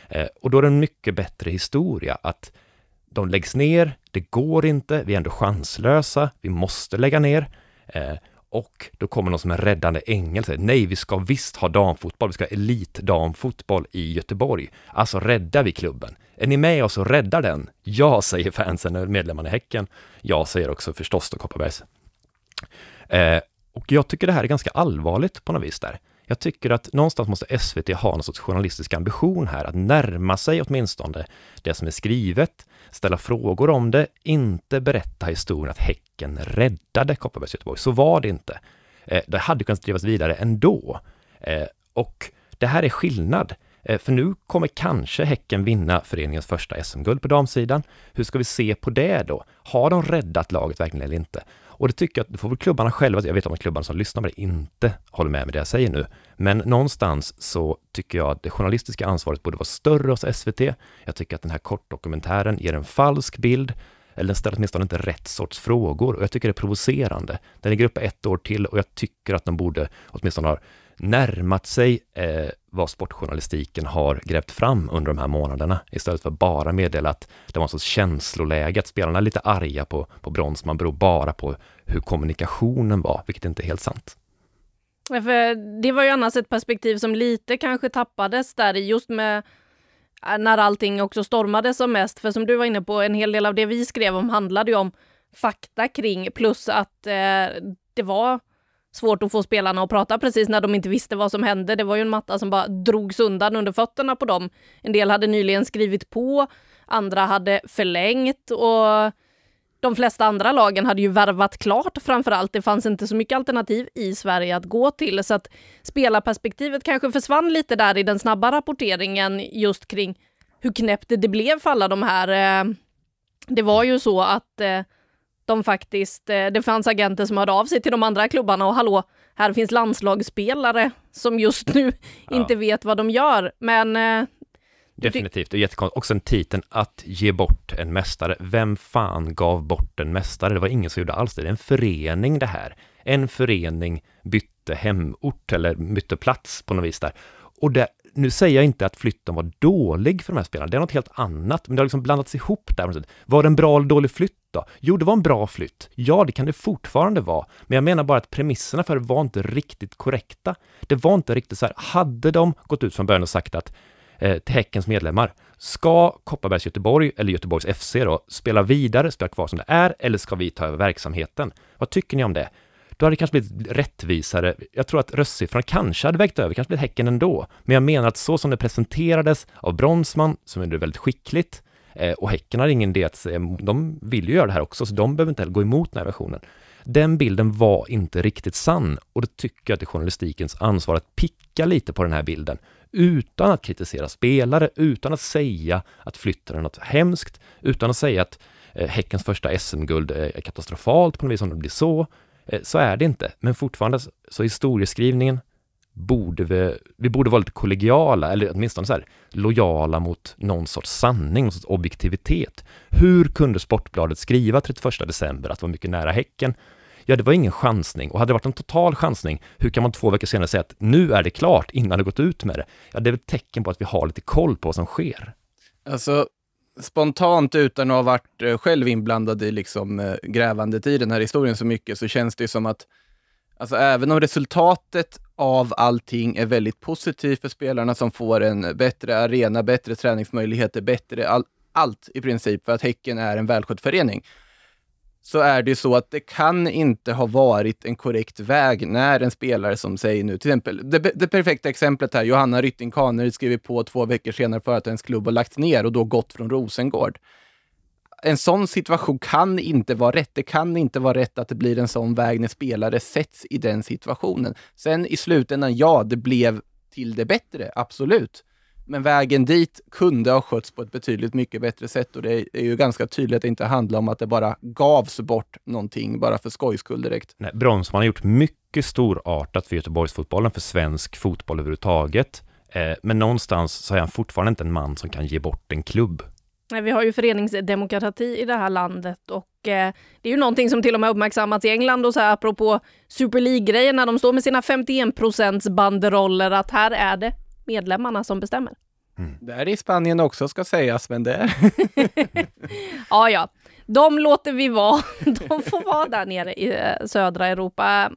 Eh, och då är det en mycket bättre historia att de läggs ner, det går inte, vi är ändå chanslösa, vi måste lägga ner. Eh, och då kommer någon som en räddande ängel och säger nej, vi ska visst ha damfotboll, vi ska ha elitdamfotboll i Göteborg. Alltså räddar vi klubben. Är ni med oss och räddar den? Ja, säger fansen och medlemmarna i Häcken. Ja, säger också förstås då Kopparbergs. Eh, och jag tycker det här är ganska allvarligt på något vis där. Jag tycker att någonstans måste SVT ha någon sorts journalistisk ambition här, att närma sig åtminstone det som är skrivet, ställa frågor om det, inte berätta historien att Häcken räddade Kopparbergs Göteborg. Så var det inte. Eh, det hade kunnat drivas vidare ändå. Eh, och det här är skillnad. Eh, för nu kommer kanske Häcken vinna föreningens första SM-guld på damsidan. Hur ska vi se på det då? Har de räddat laget verkligen eller inte? Och det tycker jag att det får väl klubbarna själva, jag vet om att klubbarna som lyssnar på det inte håller med med det jag säger nu, men någonstans så tycker jag att det journalistiska ansvaret borde vara större hos SVT. Jag tycker att den här kortdokumentären ger en falsk bild, eller den ställer åtminstone inte rätt sorts frågor och jag tycker det är provocerande. Den ligger uppe ett år till och jag tycker att de borde åtminstone ha närmat sig eh, vad sportjournalistiken har grävt fram under de här månaderna, istället för bara meddela att det var en sorts känsloläge, att spelarna är lite arga på, på Bronsman beror bara på hur kommunikationen var, vilket inte är helt sant. Ja, för det var ju annars ett perspektiv som lite kanske tappades där just med eh, när allting också stormade som mest. För som du var inne på, en hel del av det vi skrev om handlade ju om fakta kring, plus att eh, det var svårt att få spelarna att prata precis när de inte visste vad som hände. Det var ju en matta som bara drogs undan under fötterna på dem. En del hade nyligen skrivit på, andra hade förlängt och de flesta andra lagen hade ju värvat klart framför allt. Det fanns inte så mycket alternativ i Sverige att gå till så att spelarperspektivet kanske försvann lite där i den snabba rapporteringen just kring hur knäppt det blev för alla de här. Eh, det var ju så att eh, de faktiskt, eh, det fanns agenter som hörde av sig till de andra klubbarna och hallå, här finns landslagsspelare som just nu ja. inte vet vad de gör. Men eh, Definitivt, det är jättekonstigt. Också en titeln att ge bort en mästare. Vem fan gav bort en mästare? Det var ingen som gjorde alls det. Det är en förening det här. En förening bytte hemort eller bytte plats på något vis där. Och det, nu säger jag inte att flytten var dålig för de här spelarna, det är något helt annat, men det har liksom blandats ihop där. Var det en bra eller dålig flytt då? Jo, det var en bra flytt. Ja, det kan det fortfarande vara, men jag menar bara att premisserna för det var inte riktigt korrekta. Det var inte riktigt så här, hade de gått ut från början och sagt att eh, till Häckens medlemmar, ska Kopparbergs Göteborg, eller Göteborgs FC då, spela vidare, spela kvar som det är, eller ska vi ta över verksamheten? Vad tycker ni om det? Då hade det kanske blivit rättvisare. Jag tror att röstsiffrorna kanske hade vägt över, kanske blivit Häcken ändå. Men jag menar att så som det presenterades av Bronsman, som är väldigt skickligt, eh, och Häcken har ingen idé att de vill ju göra det här också, så de behöver inte heller gå emot den här versionen. Den bilden var inte riktigt sann och då tycker jag att det är journalistikens ansvar att picka lite på den här bilden utan att kritisera spelare, utan att säga att flytten är något hemskt, utan att säga att eh, Häckens första SM-guld eh, är katastrofalt på något vis om det blir så, Eh, så är det inte, men fortfarande så historieskrivningen borde vi, vi borde vara lite kollegiala, eller åtminstone så här, lojala mot någon sorts sanning, någon sorts objektivitet. Hur kunde Sportbladet skriva 31 december att det var mycket nära Häcken? Ja, det var ingen chansning och hade det varit en total chansning, hur kan man två veckor senare säga att nu är det klart innan det gått ut med det? Ja, det är ett tecken på att vi har lite koll på vad som sker. Alltså, spontant utan att ha varit eh, själv inblandad i liksom, eh, grävandet i den här historien så mycket så känns det som att alltså, även om resultatet av allting är väldigt positivt för spelarna som får en bättre arena, bättre träningsmöjligheter, bättre all, allt i princip för att Häcken är en välskött förening så är det ju så att det kan inte ha varit en korrekt väg när en spelare som säger nu, till exempel, det, det perfekta exemplet här, Johanna Rytting Kaneryd skriver på två veckor senare för att hennes klubb har lagts ner och då gått från Rosengård. En sån situation kan inte vara rätt. Det kan inte vara rätt att det blir en sån väg när spelare sätts i den situationen. Sen i slutändan, ja, det blev till det bättre, absolut. Men vägen dit kunde ha skötts på ett betydligt mycket bättre sätt och det är ju ganska tydligt att det inte handlar om att det bara gavs bort någonting bara för skojs skull direkt. Nej, Bronsman har gjort mycket storartat för Göteborgsfotbollen, för svensk fotboll överhuvudtaget. Eh, men någonstans så är han fortfarande inte en man som kan ge bort en klubb. Vi har ju föreningsdemokrati i det här landet och eh, det är ju någonting som till och med uppmärksammats i England och så här apropå Super League-grejen när de står med sina 51 procents banderoller att här är det medlemmarna som bestämmer. Mm. Det är i Spanien också ska sägas, men det... ja, ja. De låter vi vara. De får vara där nere i eh, södra Europa.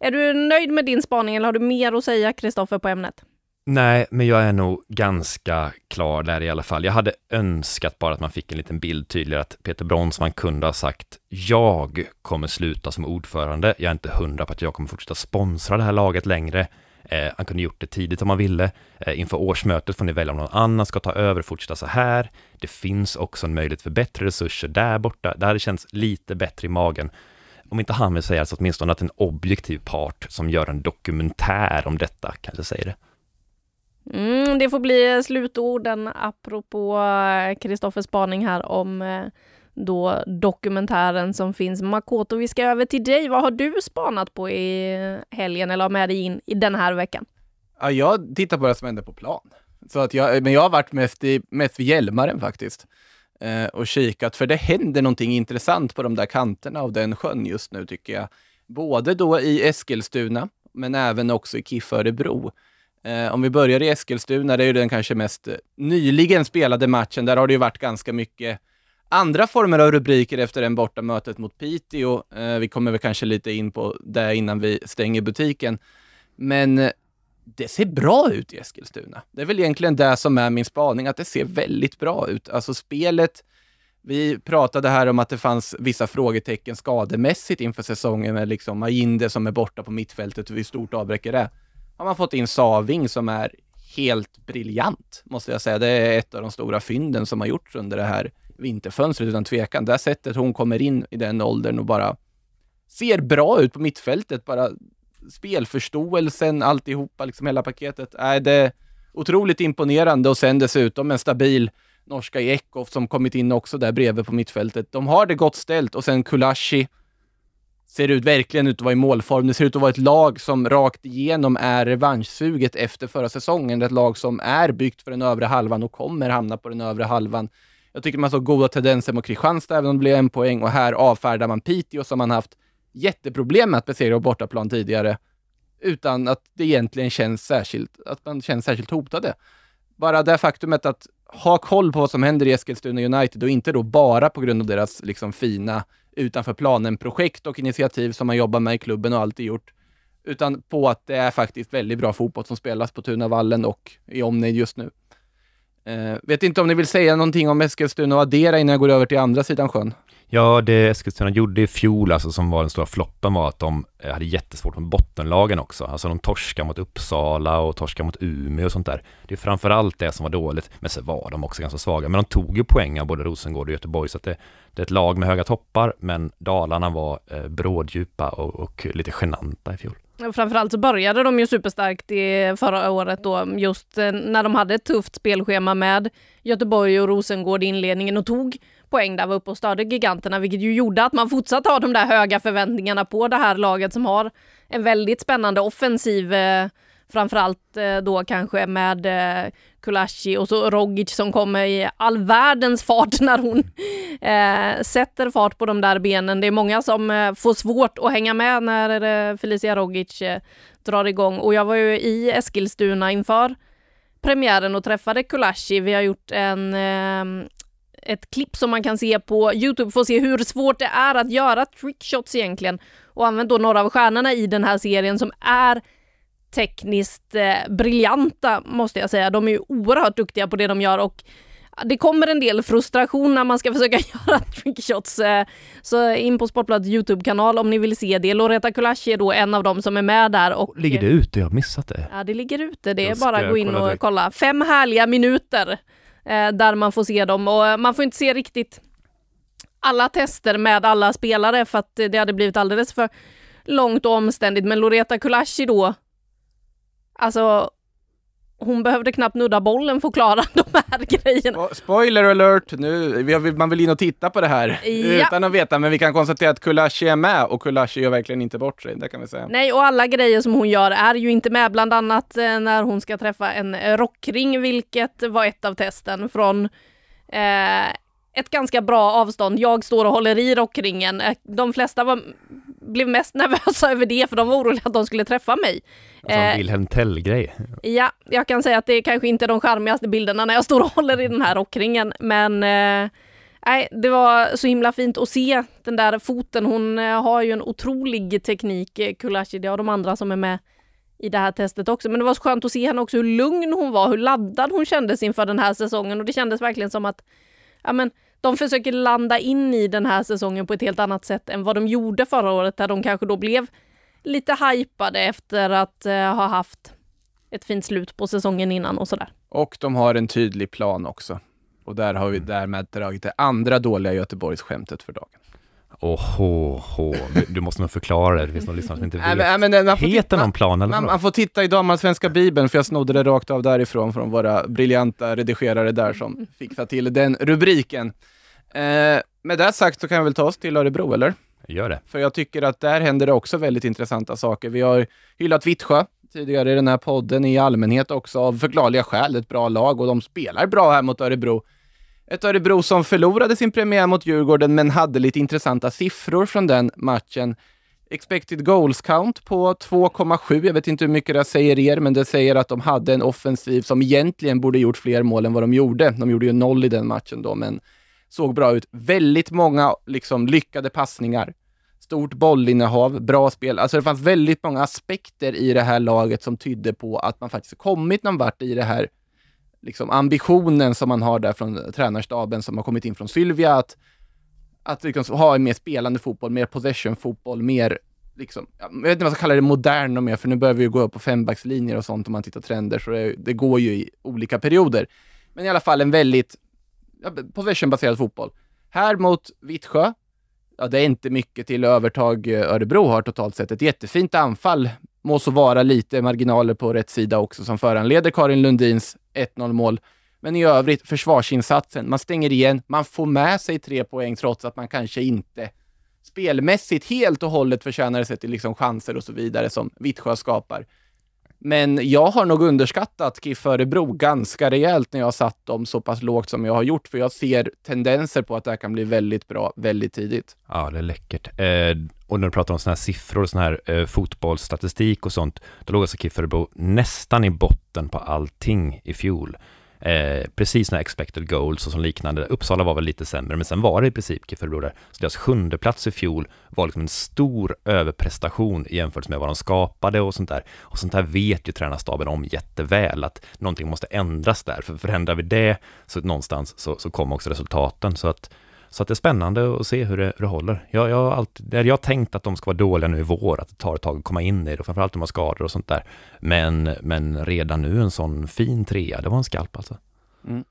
Är du nöjd med din spaning eller har du mer att säga, Kristoffer, på ämnet? Nej, men jag är nog ganska klar där i alla fall. Jag hade önskat bara att man fick en liten bild tydligare att Peter Bronsman kunde ha sagt jag kommer sluta som ordförande. Jag är inte hundra på att jag kommer fortsätta sponsra det här laget längre. Eh, han kunde gjort det tidigt om han ville. Eh, inför årsmötet får ni välja om någon annan ska ta över och fortsätta så här. Det finns också en möjlighet för bättre resurser där borta. Det hade känts lite bättre i magen. Om inte han vill säga så åtminstone att en objektiv part som gör en dokumentär om detta kanske säger det. Mm, det får bli slutorden apropå eh, Kristoffers spaning här om eh, då dokumentären som finns. Makoto, vi ska över till dig. Vad har du spanat på i helgen eller har med dig in i den här veckan? Ja, jag tittar på det som händer på plan. Så att jag, men jag har varit mest, i, mest vid Hjälmaren faktiskt eh, och kikat, för det händer någonting intressant på de där kanterna av den sjön just nu tycker jag. Både då i Eskilstuna, men även också i KIF Örebro. Eh, om vi börjar i Eskilstuna, det är ju den kanske mest eh, nyligen spelade matchen. Där har det ju varit ganska mycket andra former av rubriker efter det borta mötet mot Piteå. Eh, vi kommer väl kanske lite in på det innan vi stänger butiken. Men eh, det ser bra ut i Eskilstuna. Det är väl egentligen det som är min spaning, att det ser väldigt bra ut. Alltså spelet, vi pratade här om att det fanns vissa frågetecken skademässigt inför säsongen med liksom Ajinde som är borta på mittfältet hur stort avbräck är det? Har man fått in Saving som är helt briljant, måste jag säga. Det är ett av de stora fynden som har gjorts under det här vinterfönstret utan tvekan. Det sättet hon kommer in i den åldern och bara ser bra ut på mittfältet. Bara spelförståelsen, alltihopa, liksom hela paketet. Är det otroligt imponerande och sen dessutom en stabil norska Ekhoff som kommit in också där bredvid på mittfältet. De har det gott ställt och sen Kulashi ser ut verkligen ut att vara i målform. Det ser ut att vara ett lag som rakt igenom är revanschsuget efter förra säsongen. Ett lag som är byggt för den övre halvan och kommer hamna på den övre halvan. Jag tycker man såg goda tendenser mot Kristianstad, även om det blev en poäng. Och här avfärdar man Piteå som man haft jätteproblem med att besegra på bortaplan tidigare. Utan att det egentligen känns särskilt, att man känns särskilt hotade. Bara det faktumet att ha koll på vad som händer i Eskilstuna United och inte då bara på grund av deras liksom fina utanför planen-projekt och initiativ som man jobbar med i klubben och alltid gjort. Utan på att det är faktiskt väldigt bra fotboll som spelas på Tunavallen och i omnejd just nu. Eh, vet inte om ni vill säga någonting om Eskilstuna och addera innan jag går över till andra sidan sjön? Ja, det Eskilstuna gjorde i fjol, alltså som var den stora floppen, var att de eh, hade jättesvårt med bottenlagen också. Alltså de torskade mot Uppsala och torskade mot Umeå och sånt där. Det är framförallt det som var dåligt, men så var de också ganska svaga. Men de tog ju poäng av både Rosengård och Göteborg, så att det, det är ett lag med höga toppar, men Dalarna var eh, bråddjupa och, och lite genanta i fjol. Framförallt så började de ju superstarkt i förra året då, just eh, när de hade ett tufft spelschema med Göteborg och Rosengård i inledningen och tog poäng där, var uppe och störde giganterna, vilket ju gjorde att man fortsatt har de där höga förväntningarna på det här laget som har en väldigt spännande offensiv eh, Framförallt eh, då kanske med Kulashi och så Rogic som kommer i all världens fart när hon eh, sätter fart på de där benen. Det är många som eh, får svårt att hänga med när eh, Felicia Rogic eh, drar igång. Och jag var ju i Eskilstuna inför premiären och träffade Kulashi. Vi har gjort en eh, ett klipp som man kan se på Youtube för att se hur svårt det är att göra trickshots egentligen. Och använt då några av stjärnorna i den här serien som är tekniskt eh, briljanta måste jag säga. De är ju oerhört duktiga på det de gör och det kommer en del frustration när man ska försöka göra trickshots. Eh, så in på Sportbladets Youtube-kanal om ni vill se det. Loretta Kulashi är då en av dem som är med där. Och, ligger det ute? Jag har missat det. Ja, det ligger ute. Det är bara att gå in och kolla. Fem härliga minuter eh, där man får se dem och eh, man får inte se riktigt alla tester med alla spelare för att det hade blivit alldeles för långt och omständigt. Men Loretta Kulashi då Alltså, hon behövde knappt nudda bollen för att klara de här grejerna. Spoiler alert! Nu, man vill in och titta på det här ja. utan att veta, men vi kan konstatera att Kulashi är med och Kulashi gör verkligen inte bort sig, det kan vi säga. Nej, och alla grejer som hon gör är ju inte med, bland annat eh, när hon ska träffa en rockring, vilket var ett av testen från eh, ett ganska bra avstånd. Jag står och håller i rockringen. Eh, de flesta var, blev mest nervösa över det, för de var oroliga att de skulle träffa mig. Alltså en eh, Wilhelm Tell-grej. Ja, jag kan säga att det är kanske inte de charmigaste bilderna när jag står och håller i den här rockringen, men eh, Nej, det var så himla fint att se den där foten. Hon eh, har ju en otrolig teknik, eh, Kulashidi och de andra som är med i det här testet också. Men det var så skönt att se henne också hur lugn hon var, hur laddad hon kändes inför den här säsongen och det kändes verkligen som att ja, men, de försöker landa in i den här säsongen på ett helt annat sätt än vad de gjorde förra året där de kanske då blev lite hypade efter att eh, ha haft ett fint slut på säsongen innan och sådär. Och de har en tydlig plan också. Och där har vi därmed dragit det andra dåliga Göteborgsskämtet för dagen. Åh, du måste nog förklara det, det finns någon lyssnare som inte vet. Nej, men, man Heter titta, någon plan eller man, man får titta i damallsvenska bibeln, för jag snodde det rakt av därifrån, från våra briljanta redigerare där som fixade till den rubriken. Eh, med det sagt så kan vi väl ta oss till Örebro, eller? Gör det. För jag tycker att där händer det också väldigt intressanta saker. Vi har hyllat Vittsjö tidigare i den här podden i allmänhet också, av förklarliga skäl. Ett bra lag och de spelar bra här mot Örebro. Ett Örebro som förlorade sin premiär mot Djurgården, men hade lite intressanta siffror från den matchen. Expected goals count på 2,7. Jag vet inte hur mycket det säger er, men det säger att de hade en offensiv som egentligen borde gjort fler mål än vad de gjorde. De gjorde ju noll i den matchen då, men såg bra ut. Väldigt många liksom, lyckade passningar. Stort bollinnehav, bra spel. Alltså det fanns väldigt många aspekter i det här laget som tydde på att man faktiskt kommit någon vart i det här liksom ambitionen som man har där från tränarstaben som har kommit in från Sylvia, att, att liksom ha en mer spelande fotboll, mer possession-fotboll, mer liksom, jag vet inte vad jag ska kalla det, modern och mer, för nu börjar vi ju gå upp på fembackslinjer och sånt om man tittar trender, så det, det går ju i olika perioder. Men i alla fall en väldigt ja, possession-baserad fotboll. Här mot Vittsjö, ja, det är inte mycket till övertag eh, Örebro har totalt sett. Ett jättefint anfall, må så vara lite marginaler på rätt sida också som föranleder Karin Lundins 1-0 mål. Men i övrigt, försvarsinsatsen, man stänger igen, man får med sig tre poäng trots att man kanske inte spelmässigt helt och hållet förtjänar sig till liksom chanser och så vidare som Vittsjö skapar. Men jag har nog underskattat KIF Örebro ganska rejält när jag har satt dem så pass lågt som jag har gjort, för jag ser tendenser på att det här kan bli väldigt bra väldigt tidigt. Ja, det är läckert. Eh, och när du pratar om sådana här siffror och sån här eh, fotbollsstatistik och sånt, då låg alltså KIF Örebro nästan i botten på allting i fjol. Eh, precis när expected goals och som liknande. Uppsala var väl lite sämre, men sen var det i princip Kifferbro Örebro där. Så deras sjunde plats i fjol var liksom en stor överprestation jämfört med vad de skapade och sånt där. Och sånt här vet ju tränarstaben om jätteväl, att någonting måste ändras där. För förändrar vi det, så någonstans så, så kommer också resultaten. Så att så att det är spännande att se hur det, hur det håller. Jag, jag, har alltid, jag har tänkt att de ska vara dåliga nu i vår, att det tar ett tag att komma in i det, och framförallt om de har skador och sånt där. Men, men redan nu en sån fin trea, det var en skalp alltså. Mm.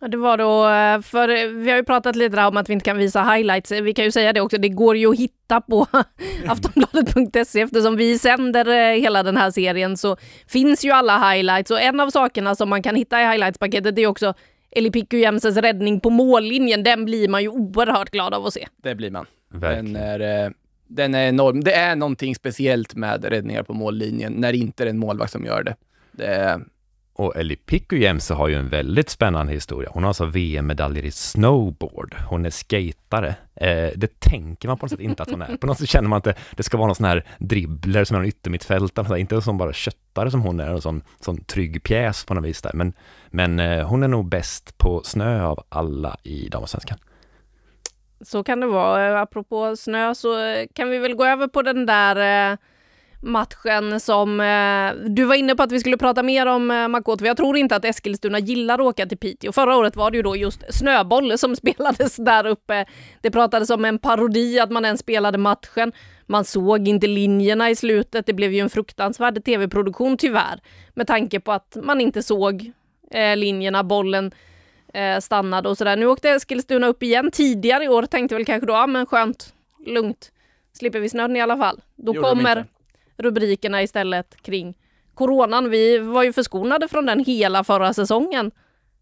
Ja, det var då, eh, för vi har ju pratat lite där om att vi inte kan visa highlights. Vi kan ju säga det också, det går ju att hitta på aftonbladet.se eftersom vi sänder eh, hela den här serien så finns ju alla highlights och en av sakerna som man kan hitta i highlights-paketet är också Eli Pikku-Jämses räddning på mållinjen, den blir man ju oerhört glad av att se. Det blir man. Verkligen. Den är, eh, den är enorm. Det är någonting speciellt med räddningar på mållinjen när det inte är en målvakt som gör det. det är... Och Ellie Pikkujemse har ju en väldigt spännande historia. Hon har alltså VM-medaljer i snowboard. Hon är skatare. Eh, det tänker man på något sätt inte att hon är. På något sätt känner man att det, det ska vara någon sån här dribbler som är någon yttermittfältare, alltså, inte som bara köttare som hon är, en sån, sån trygg pjäs på något vis där. Men, men eh, hon är nog bäst på snö av alla i damallsvenskan. Så kan det vara. Eh, apropå snö så eh, kan vi väl gå över på den där eh, matchen som eh, du var inne på att vi skulle prata mer om eh, Makot, för jag tror inte att Eskilstuna gillar att åka till Piteå. Förra året var det ju då just snöboll som spelades där uppe. Det pratades om en parodi att man ens spelade matchen. Man såg inte linjerna i slutet. Det blev ju en fruktansvärd tv-produktion tyvärr, med tanke på att man inte såg eh, linjerna, bollen eh, stannade och sådär. Nu åkte Eskilstuna upp igen tidigare i år, tänkte väl kanske då, ja men skönt, lugnt, slipper vi snön i alla fall. Då Gjorde de kommer. Rubrikerna istället kring coronan. Vi var ju förskonade från den hela förra säsongen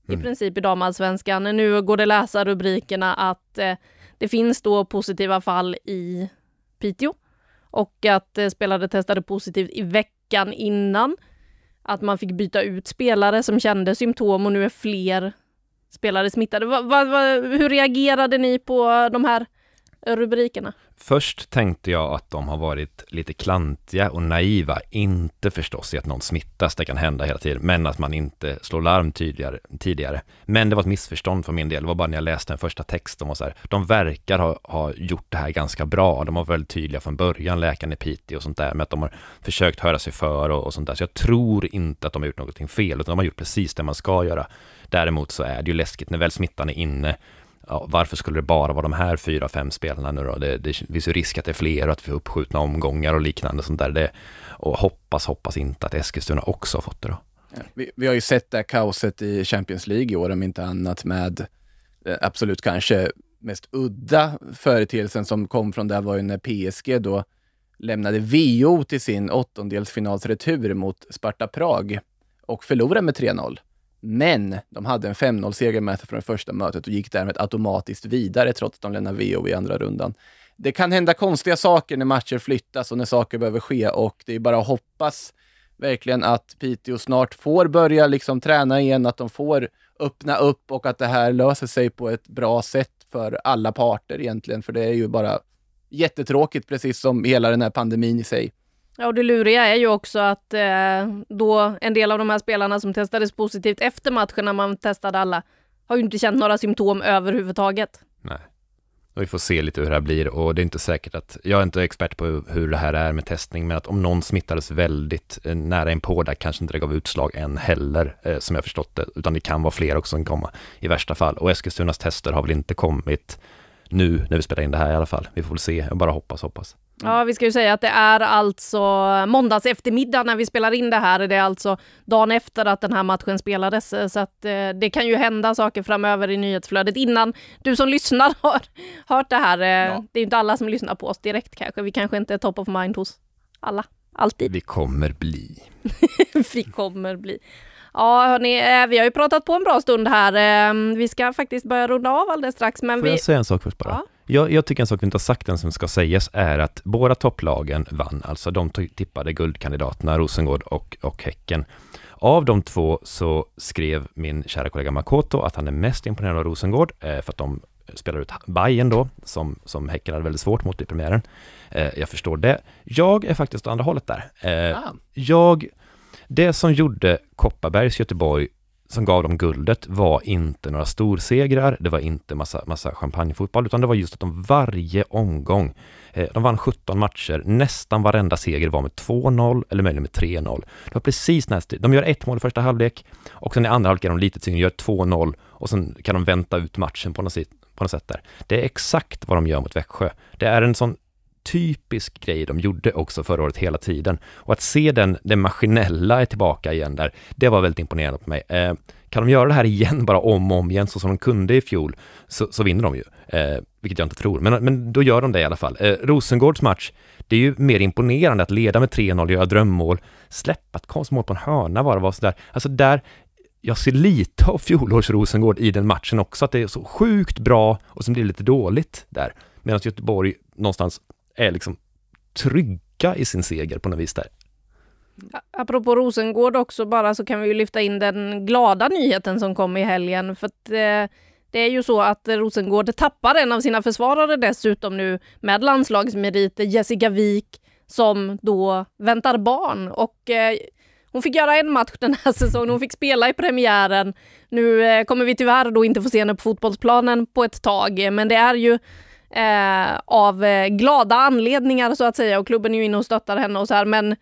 i princip i damallsvenskan. Nu går det läsa rubrikerna att eh, det finns då positiva fall i Piteå och att eh, spelare testade positivt i veckan innan. Att man fick byta ut spelare som kände symptom och nu är fler spelare smittade. Va, va, va, hur reagerade ni på de här rubrikerna? Först tänkte jag att de har varit lite klantiga och naiva, inte förstås i att någon smittas, det kan hända hela tiden, men att man inte slår larm tydligare, tidigare. Men det var ett missförstånd för min del, det var bara när jag läste den första texten, och så här, de verkar ha, ha gjort det här ganska bra, de var väldigt tydliga från början, läkaren i Piteå och sånt där, med att de har försökt höra sig för och, och sånt där, så jag tror inte att de har gjort någonting fel, utan de har gjort precis det man ska göra. Däremot så är det ju läskigt när väl smittan är inne, ja, varför skulle det bara vara de här fyra, fem spelarna nu då? Det, det finns ju risk att det är fler och att vi får uppskjutna omgångar och liknande sånt där. Det, och hoppas, hoppas inte att Eskilstuna också har fått det då. Ja, vi, vi, har ju sett det här kaoset i Champions League i år, om inte annat, med eh, absolut kanske mest udda företeelsen som kom från det var ju när PSG då lämnade VO till sin åttondelsfinalsretur mot Sparta Prag och förlorade med 3-0. Men de hade en 5-0-seger med sig från det första mötet och gick därmed automatiskt vidare trots att de lämnade VO i andra rundan. Det kan hända konstiga saker när matcher flyttas och när saker behöver ske och det är bara att hoppas verkligen att Piteå snart får börja liksom träna igen, att de får öppna upp och att det här löser sig på ett bra sätt för alla parter egentligen, för det är ju bara jättetråkigt, precis som hela den här pandemin i sig. Ja, och det luriga är ju också att eh, då en del av de här spelarna som testades positivt efter matchen när man testade alla har ju inte känt några symptom överhuvudtaget. Nej. Och vi får se lite hur det här blir och det är inte säkert att, jag är inte expert på hur det här är med testning, men att om någon smittades väldigt eh, nära inpå där kanske inte det gav utslag än heller, eh, som jag förstått det, utan det kan vara fler också som kommer i värsta fall. Och Eskilstunas tester har väl inte kommit nu när vi spelar in det här i alla fall. Vi får väl se, jag bara hoppas, hoppas. Ja, vi ska ju säga att det är alltså måndags eftermiddag när vi spelar in det här. Det är alltså dagen efter att den här matchen spelades, så att eh, det kan ju hända saker framöver i nyhetsflödet innan du som lyssnar har hört det här. Eh, ja. Det är ju inte alla som lyssnar på oss direkt kanske. Vi kanske inte är top of mind hos alla, alltid. Vi kommer bli. vi kommer bli. Ja, hörni, eh, vi har ju pratat på en bra stund här. Ehm, vi ska faktiskt börja runda av alldeles strax. Men Får vi... jag säga en sak först bara? Ja. Jag, jag, tycker en sak vi inte har sagt än som ska sägas är att båda topplagen vann, alltså de tippade guldkandidaterna Rosengård och, och Häcken. Av de två så skrev min kära kollega Makoto att han är mest imponerad av Rosengård eh, för att de spelar ut Bayern då, som, som Häcken hade väldigt svårt mot i premiären. Eh, jag förstår det. Jag är faktiskt åt andra hållet där. Eh, ah. Jag, det som gjorde Kopparbergs Göteborg som gav dem guldet var inte några storsegrar, det var inte massa, massa champagnefotboll, utan det var just att de varje omgång, eh, de vann 17 matcher, nästan varenda seger var med 2-0 eller möjligen med 3-0. Det var precis nästan, de gör ett mål i första halvlek och sen i andra halvlek är de lite tyngre, gör 2-0 och sen kan de vänta ut matchen på något, sätt, på något sätt där. Det är exakt vad de gör mot Växjö. Det är en sån typisk grej de gjorde också förra året hela tiden. Och att se den, det maskinella är tillbaka igen där, det var väldigt imponerande på mig. Eh, kan de göra det här igen, bara om och om igen, så som de kunde i fjol, så, så vinner de ju. Eh, vilket jag inte tror, men, men då gör de det i alla fall. Eh, Rosengårds match, det är ju mer imponerande att leda med 3-0, göra drömmål, släppa ett konstmål på en hörna bara, var sådär. Alltså där, jag ser lite av fjolårs Rosengård i den matchen också, att det är så sjukt bra och som blir lite dåligt där. Medan Göteborg någonstans är liksom trygga i sin seger på något vis där. Apropå Rosengård också bara så kan vi ju lyfta in den glada nyheten som kom i helgen. För att, eh, det är ju så att Rosengård tappar en av sina försvarare dessutom nu med landslagsmeriter, Jessica Wik, som då väntar barn. Och eh, hon fick göra en match den här säsongen, hon fick spela i premiären. Nu eh, kommer vi tyvärr då inte få se henne på fotbollsplanen på ett tag, men det är ju eh, av eh, glada anledningar så att säga och klubben är ju inne och stöttar henne och så här men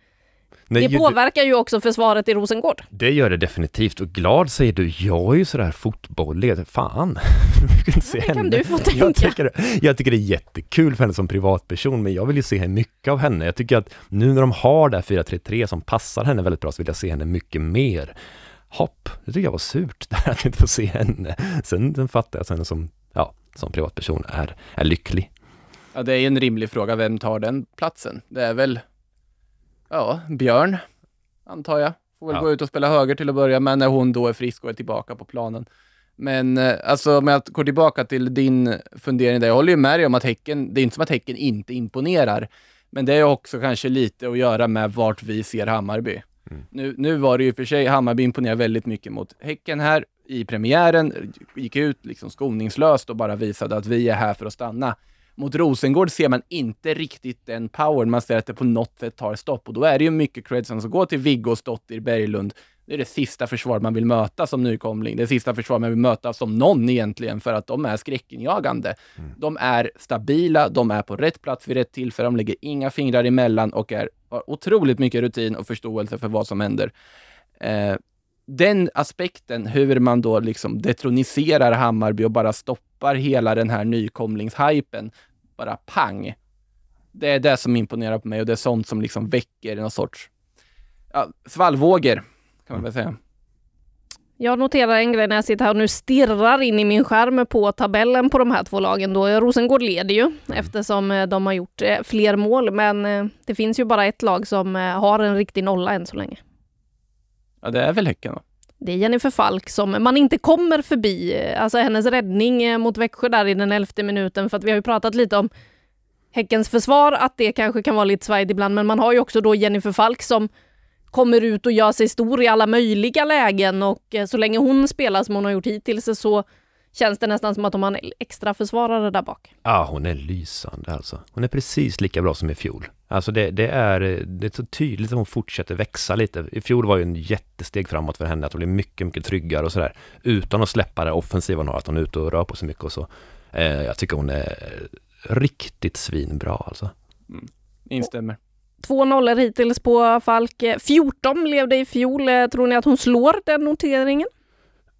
Nej, det påverkar ju också försvaret i Rosengård. Det gör det definitivt. Och glad säger du, jag är ju sådär fotbollig. Fan! se det kan du få tänka. Jag tycker, jag tycker det är jättekul för henne som privatperson, men jag vill ju se mycket av henne. Jag tycker att nu när de har det här 4-3-3 som passar henne väldigt bra, så vill jag se henne mycket mer. Hopp, det tycker jag var surt, där att inte få se henne. Sen, sen fattar jag att henne som, ja, som privatperson är, är lycklig. Ja, det är en rimlig fråga. Vem tar den platsen? Det är väl, ja, Björn, antar jag. Får väl ja. gå ut och spela höger till att börja med när hon då är frisk och är tillbaka på planen. Men eh, alltså om jag går tillbaka till din fundering där, jag håller ju med dig om att Häcken, det är inte som att Häcken inte imponerar. Men det är också kanske lite att göra med vart vi ser Hammarby. Mm. Nu, nu var det ju för sig, Hammarby imponerar väldigt mycket mot Häcken här i premiären, gick ut liksom skoningslöst och bara visade att vi är här för att stanna. Mot Rosengård ser man inte riktigt den powern. Man ser att det på något sätt tar stopp och då är det ju mycket cred som går till Viggo Stottir Berglund. Det är det sista försvar man vill möta som nykomling. Det sista försvar man vill möta som någon egentligen för att de är skräckinjagande. Mm. De är stabila, de är på rätt plats vid rätt tillfälle, de lägger inga fingrar emellan och är, har otroligt mycket rutin och förståelse för vad som händer. Eh, den aspekten, hur man då liksom detroniserar Hammarby och bara stoppar hela den här nykomlingshypen, bara pang. Det är det som imponerar på mig och det är sånt som liksom väcker någon sorts ja, svallvågor, kan man väl säga. Jag noterar en grej när jag sitter här och nu stirrar in i min skärm på tabellen på de här två lagen. Då Rosengård leder ju mm. eftersom eh, de har gjort eh, fler mål, men eh, det finns ju bara ett lag som har en riktig nolla än så länge. Ja, det är väl Häcken då? Det är Jennifer Falk som man inte kommer förbi. Eh, alltså hennes räddning eh, mot Växjö där i den elfte minuten, för att vi har ju pratat lite om Häckens försvar, att det kanske kan vara lite svajigt ibland, men man har ju också då Jennifer Falk som kommer ut och gör sig stor i alla möjliga lägen och eh, så länge hon spelar som hon har gjort hittills så känns det nästan som att de har en extra försvarare där bak. Ja, hon är lysande alltså. Hon är precis lika bra som i fjol. Alltså det, det, är, det är så tydligt att hon fortsätter växa lite. I fjol var ju en jättesteg framåt för henne, att hon blev mycket, mycket tryggare och sådär. Utan att släppa det offensiva hon har, att hon är ute och rör på sig mycket och så. Eh, jag tycker hon är riktigt svinbra alltså. Mm. Instämmer. Två nollor hittills på Falk. 14 blev det i fjol. Eh, tror ni att hon slår den noteringen?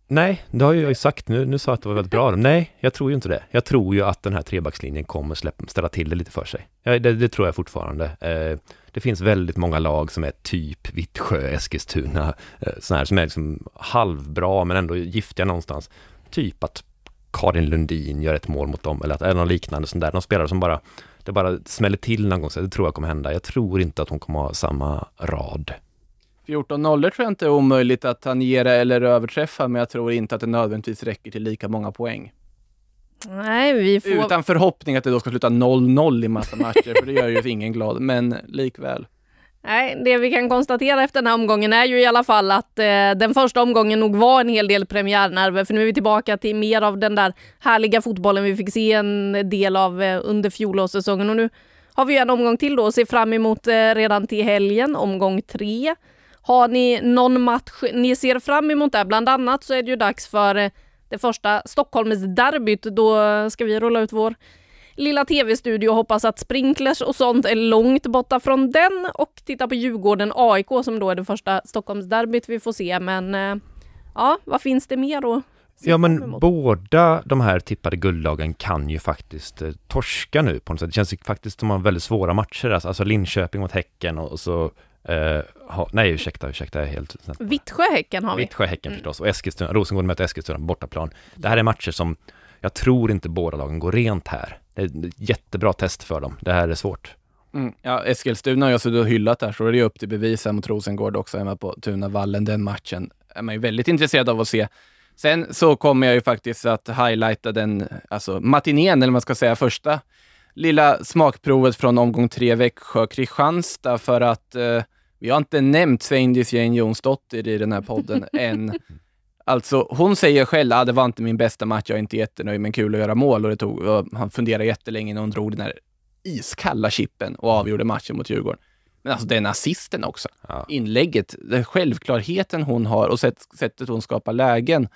Nej, det har jag ju sagt nu. Nu sa jag att det var väldigt bra. Nej, jag tror ju inte det. Jag tror ju att den här trebackslinjen kommer släppa, ställa till det lite för sig. Ja, det, det, tror jag fortfarande. Eh, det finns väldigt många lag som är typ Vittsjö, Eskilstuna, eh, sådana här som är liksom halvbra men ändå giftiga någonstans. Typ att Karin Lundin gör ett mål mot dem eller att eller något liknande sånt där. De spelare som bara, det bara smäller till någon gång. Så det tror jag kommer hända. Jag tror inte att hon kommer ha samma rad 14 nollor tror jag inte är omöjligt att tangera eller överträffa, men jag tror inte att det nödvändigtvis räcker till lika många poäng. Nej, vi får... Utan förhoppning att det då ska sluta 0-0 i massa matcher, för det gör ju ingen glad, men likväl. Nej, det vi kan konstatera efter den här omgången är ju i alla fall att eh, den första omgången nog var en hel del premiärnerver, för nu är vi tillbaka till mer av den där härliga fotbollen vi fick se en del av eh, under fjolårssäsongen och nu har vi en omgång till då att se fram emot eh, redan till helgen, omgång tre. Har ni någon match ni ser fram emot där? Bland annat så är det ju dags för eh, det första Stockholmsderbyt. Då ska vi rulla ut vår lilla tv-studio och hoppas att sprinklers och sånt är långt borta från den och titta på Djurgården AIK som då är det första Stockholmsderbyt vi får se. Men eh, ja, vad finns det mer då? Ja men båda de här tippade guldlagen kan ju faktiskt eh, torska nu på något sätt. Det känns ju faktiskt som att de har väldigt svåra matcher. Alltså, alltså Linköping mot Häcken och, och så Uh, ha, nej, ursäkta, ursäkta, jag är helt snett. Vittsjö-Häcken har vi. Vittsjö-Häcken mm. förstås och Eskilstuna, Rosengård möter Eskilstuna bortaplan. Det här är matcher som jag tror inte båda lagen går rent här. Det är ett jättebra test för dem. Det här är svårt. Mm. Ja, Eskilstuna har jag suttit och hyllat här, så är det upp till bevis här mot Rosengård också hemma på Tunavallen. Den matchen är man ju väldigt intresserad av att se. Sen så kommer jag ju faktiskt att highlighta den, alltså matinén, eller man ska säga första lilla smakprovet från omgång tre Växjö-Kristianstad för att eh, vi har inte nämnt Sveindis Jane Jonsdottir i den här podden än. Alltså, hon säger själv att ah, det var inte min bästa match, jag är inte jättenöjd, men kul att göra mål. Och det tog, och han funderade jättelänge innan hon drog den här iskalla chippen och avgjorde matchen mot Djurgården. Men alltså den assisten också. Ja. Inlägget, den självklarheten hon har och sätt, sättet hon skapar lägen.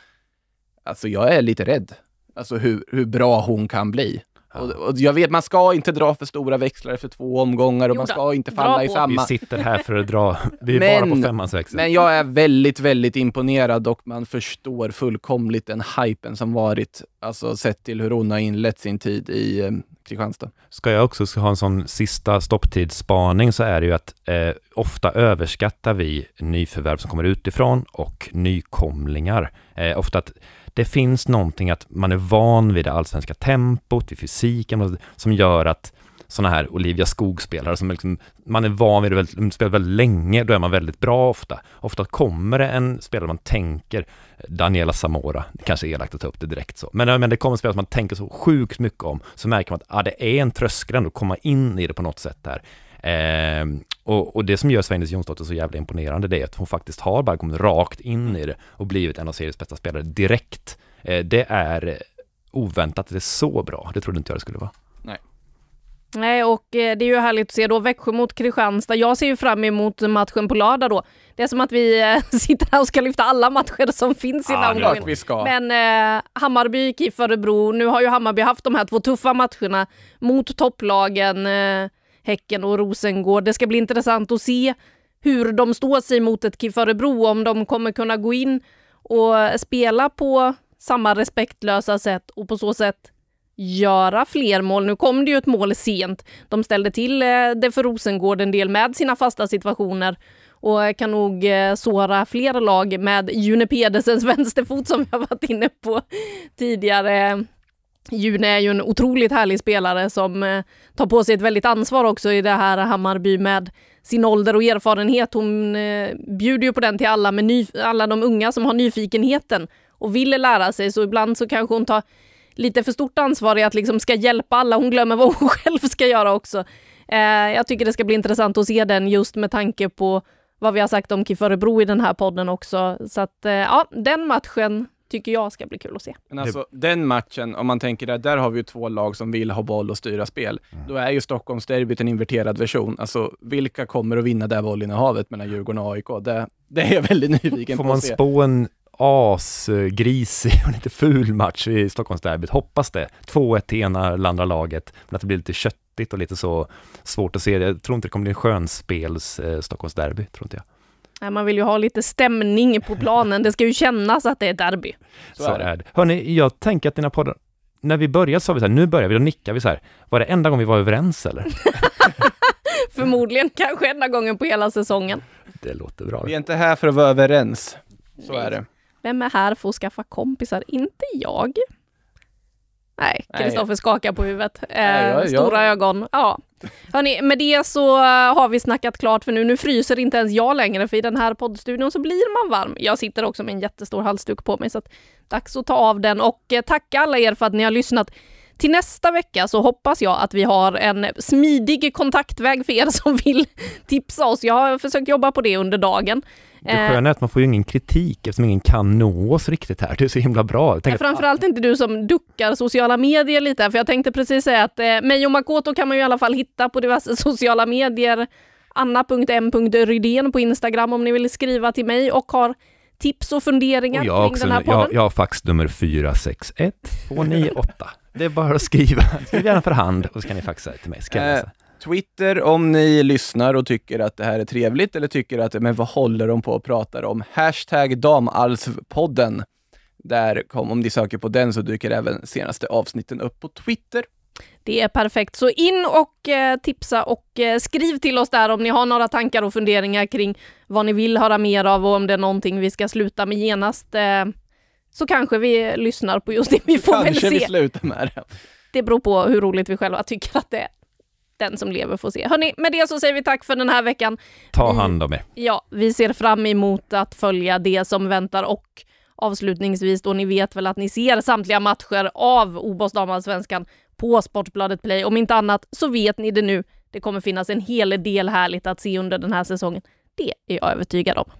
Alltså jag är lite rädd. Alltså hur, hur bra hon kan bli. Och, och, jag vet, man ska inte dra för stora växlar för två omgångar och man ska inte falla i samma... Vi sitter här för att dra, vi är men, bara på femmans växel. Men jag är väldigt, väldigt imponerad och man förstår fullkomligt den hypen som varit, alltså sett till hur hon har inlett sin tid i eh, Kristianstad. Ska jag också ha en sån sista stopptidsspaning så är det ju att eh, ofta överskattar vi nyförvärv som kommer utifrån och nykomlingar. Eh, ofta att det finns någonting att man är van vid det allsvenska tempot, vid fysiken, som gör att sådana här Olivia Skog-spelare som liksom, man är van vid det, spelat väldigt länge, då är man väldigt bra ofta. Ofta kommer det en spelare man tänker, Daniela Zamora, det kanske är elakt att ta upp det direkt så, men, men det kommer en spelare som man tänker så sjukt mycket om, så märker man att ah, det är en tröskel ändå att komma in i det på något sätt där. Eh, och, och, det som gör Sveindes Jonsdotter så jävla imponerande det är att hon faktiskt har bara kommit rakt in i det och blivit en av seriens bästa spelare direkt. Eh, det är oväntat, det är så bra. Det trodde inte jag det skulle vara. Nej, Nej, och eh, det är ju härligt att se då Växjö mot Kristianstad. Jag ser ju fram emot matchen på lördag då. Det är som att vi eh, sitter här och ska lyfta alla matcher som finns i Ja, den omgången. vi ska. Men eh, Hammarby, KIF Örebro, nu har ju Hammarby haft de här två tuffa matcherna mot topplagen eh, Häcken och Rosengård. Det ska bli intressant att se hur de står sig mot ett KIF Örebro, om de kommer kunna gå in och spela på samma respektlösa sätt och på så sätt göra fler mål. Nu kom det ju ett mål sent. De ställde till eh, det för Rosengård en del med sina fasta situationer och kan nog eh, såra flera lag med June Pedersens vänsterfot som jag varit inne på tidigare. June är ju en otroligt härlig spelare som eh, tar på sig ett väldigt ansvar också i det här Hammarby med sin ålder och erfarenhet. Hon eh, bjuder ju på den till alla, med ny, alla de unga som har nyfikenheten och vill lära sig. Så ibland så kanske hon tar lite för stort ansvar i att liksom ska hjälpa alla. Hon glömmer vad hon själv ska göra också. Eh, jag tycker det ska bli intressant att se den just med tanke på vad vi har sagt om KIF Örebro i den här podden också. Så att eh, ja, den matchen tycker jag ska bli kul att se. Men alltså den matchen, om man tänker där, där har vi ju två lag som vill ha boll och styra spel. Då är ju Stockholmsderbyt en inverterad version. Alltså vilka kommer att vinna det bollinnehavet mellan Djurgården och AIK? Det, det är jag väldigt nyfiken Får på man att se. spå en asgrisig och lite ful match i Stockholmsderbyt? Hoppas det. 2-1 till ena eller andra laget, men att det blir lite köttigt och lite så svårt att se. Jag tror inte det kommer bli en skönspels eh, Stockholmsderby, tror inte jag. Nej, Man vill ju ha lite stämning på planen. Det ska ju kännas att det är derby. Så är det. Hörni, jag tänker att dina poddar, när vi började sa vi så här, nu börjar vi, då nickar vi så här. Var det enda gången vi var överens eller? Förmodligen kanske enda gången på hela säsongen. Det låter bra. Vi är inte här för att vara överens. Så är det. Vem är här för att skaffa kompisar? Inte jag. Nej, Nej. Kristoffer skakar på huvudet. Eh, Nej, jag- jag- Stora ögon. Ja. Hörni, med det så eh, har vi snackat klart för nu. Nu fryser inte ens jag längre, för i den här poddstudion så blir man varm. Jag sitter också med en jättestor halsduk på mig, så att dags att ta av den. Och eh, tacka alla er för att ni har lyssnat. Till nästa vecka så hoppas jag att vi har en smidig kontaktväg för er som vill tipsa oss. Jag har försökt jobba på det under dagen. Det sköna är att man får ju ingen kritik eftersom ingen kan nå oss riktigt här. Det är så himla bra. Ja, framförallt inte du som duckar sociala medier lite, för jag tänkte precis säga att eh, mig och Makoto kan man ju i alla fall hitta på diverse sociala medier. Anna.m.rydén på Instagram om ni vill skriva till mig och har tips och funderingar och jag, har kring också, den här podden. jag, jag har faxnummer 461 298. Det är bara att skriva. Skriv gärna för hand och så kan ni faxa till mig. Ska jag Eh, läsa. Twitter om ni lyssnar och tycker att det här är trevligt eller tycker att, men vad håller de på och pratar om? Hashtag damalvpodden. Där kom, om ni söker på den så dyker även senaste avsnitten upp på Twitter. Det är perfekt. Så in och eh, tipsa och eh, skriv till oss där om ni har några tankar och funderingar kring vad ni vill höra mer av och om det är någonting vi ska sluta med genast. Eh, så kanske vi lyssnar på just det. Vi får väl Kanske vi se. slutar med det. Det beror på hur roligt vi själva tycker att det är. Den som lever får se. Hörni, med det så säger vi tack för den här veckan. Ta hand om er. Ja, vi ser fram emot att följa det som väntar och avslutningsvis då ni vet väl att ni ser samtliga matcher av OBOS damallsvenskan på Sportbladet Play. Om inte annat så vet ni det nu. Det kommer finnas en hel del härligt att se under den här säsongen. Det är jag övertygad om.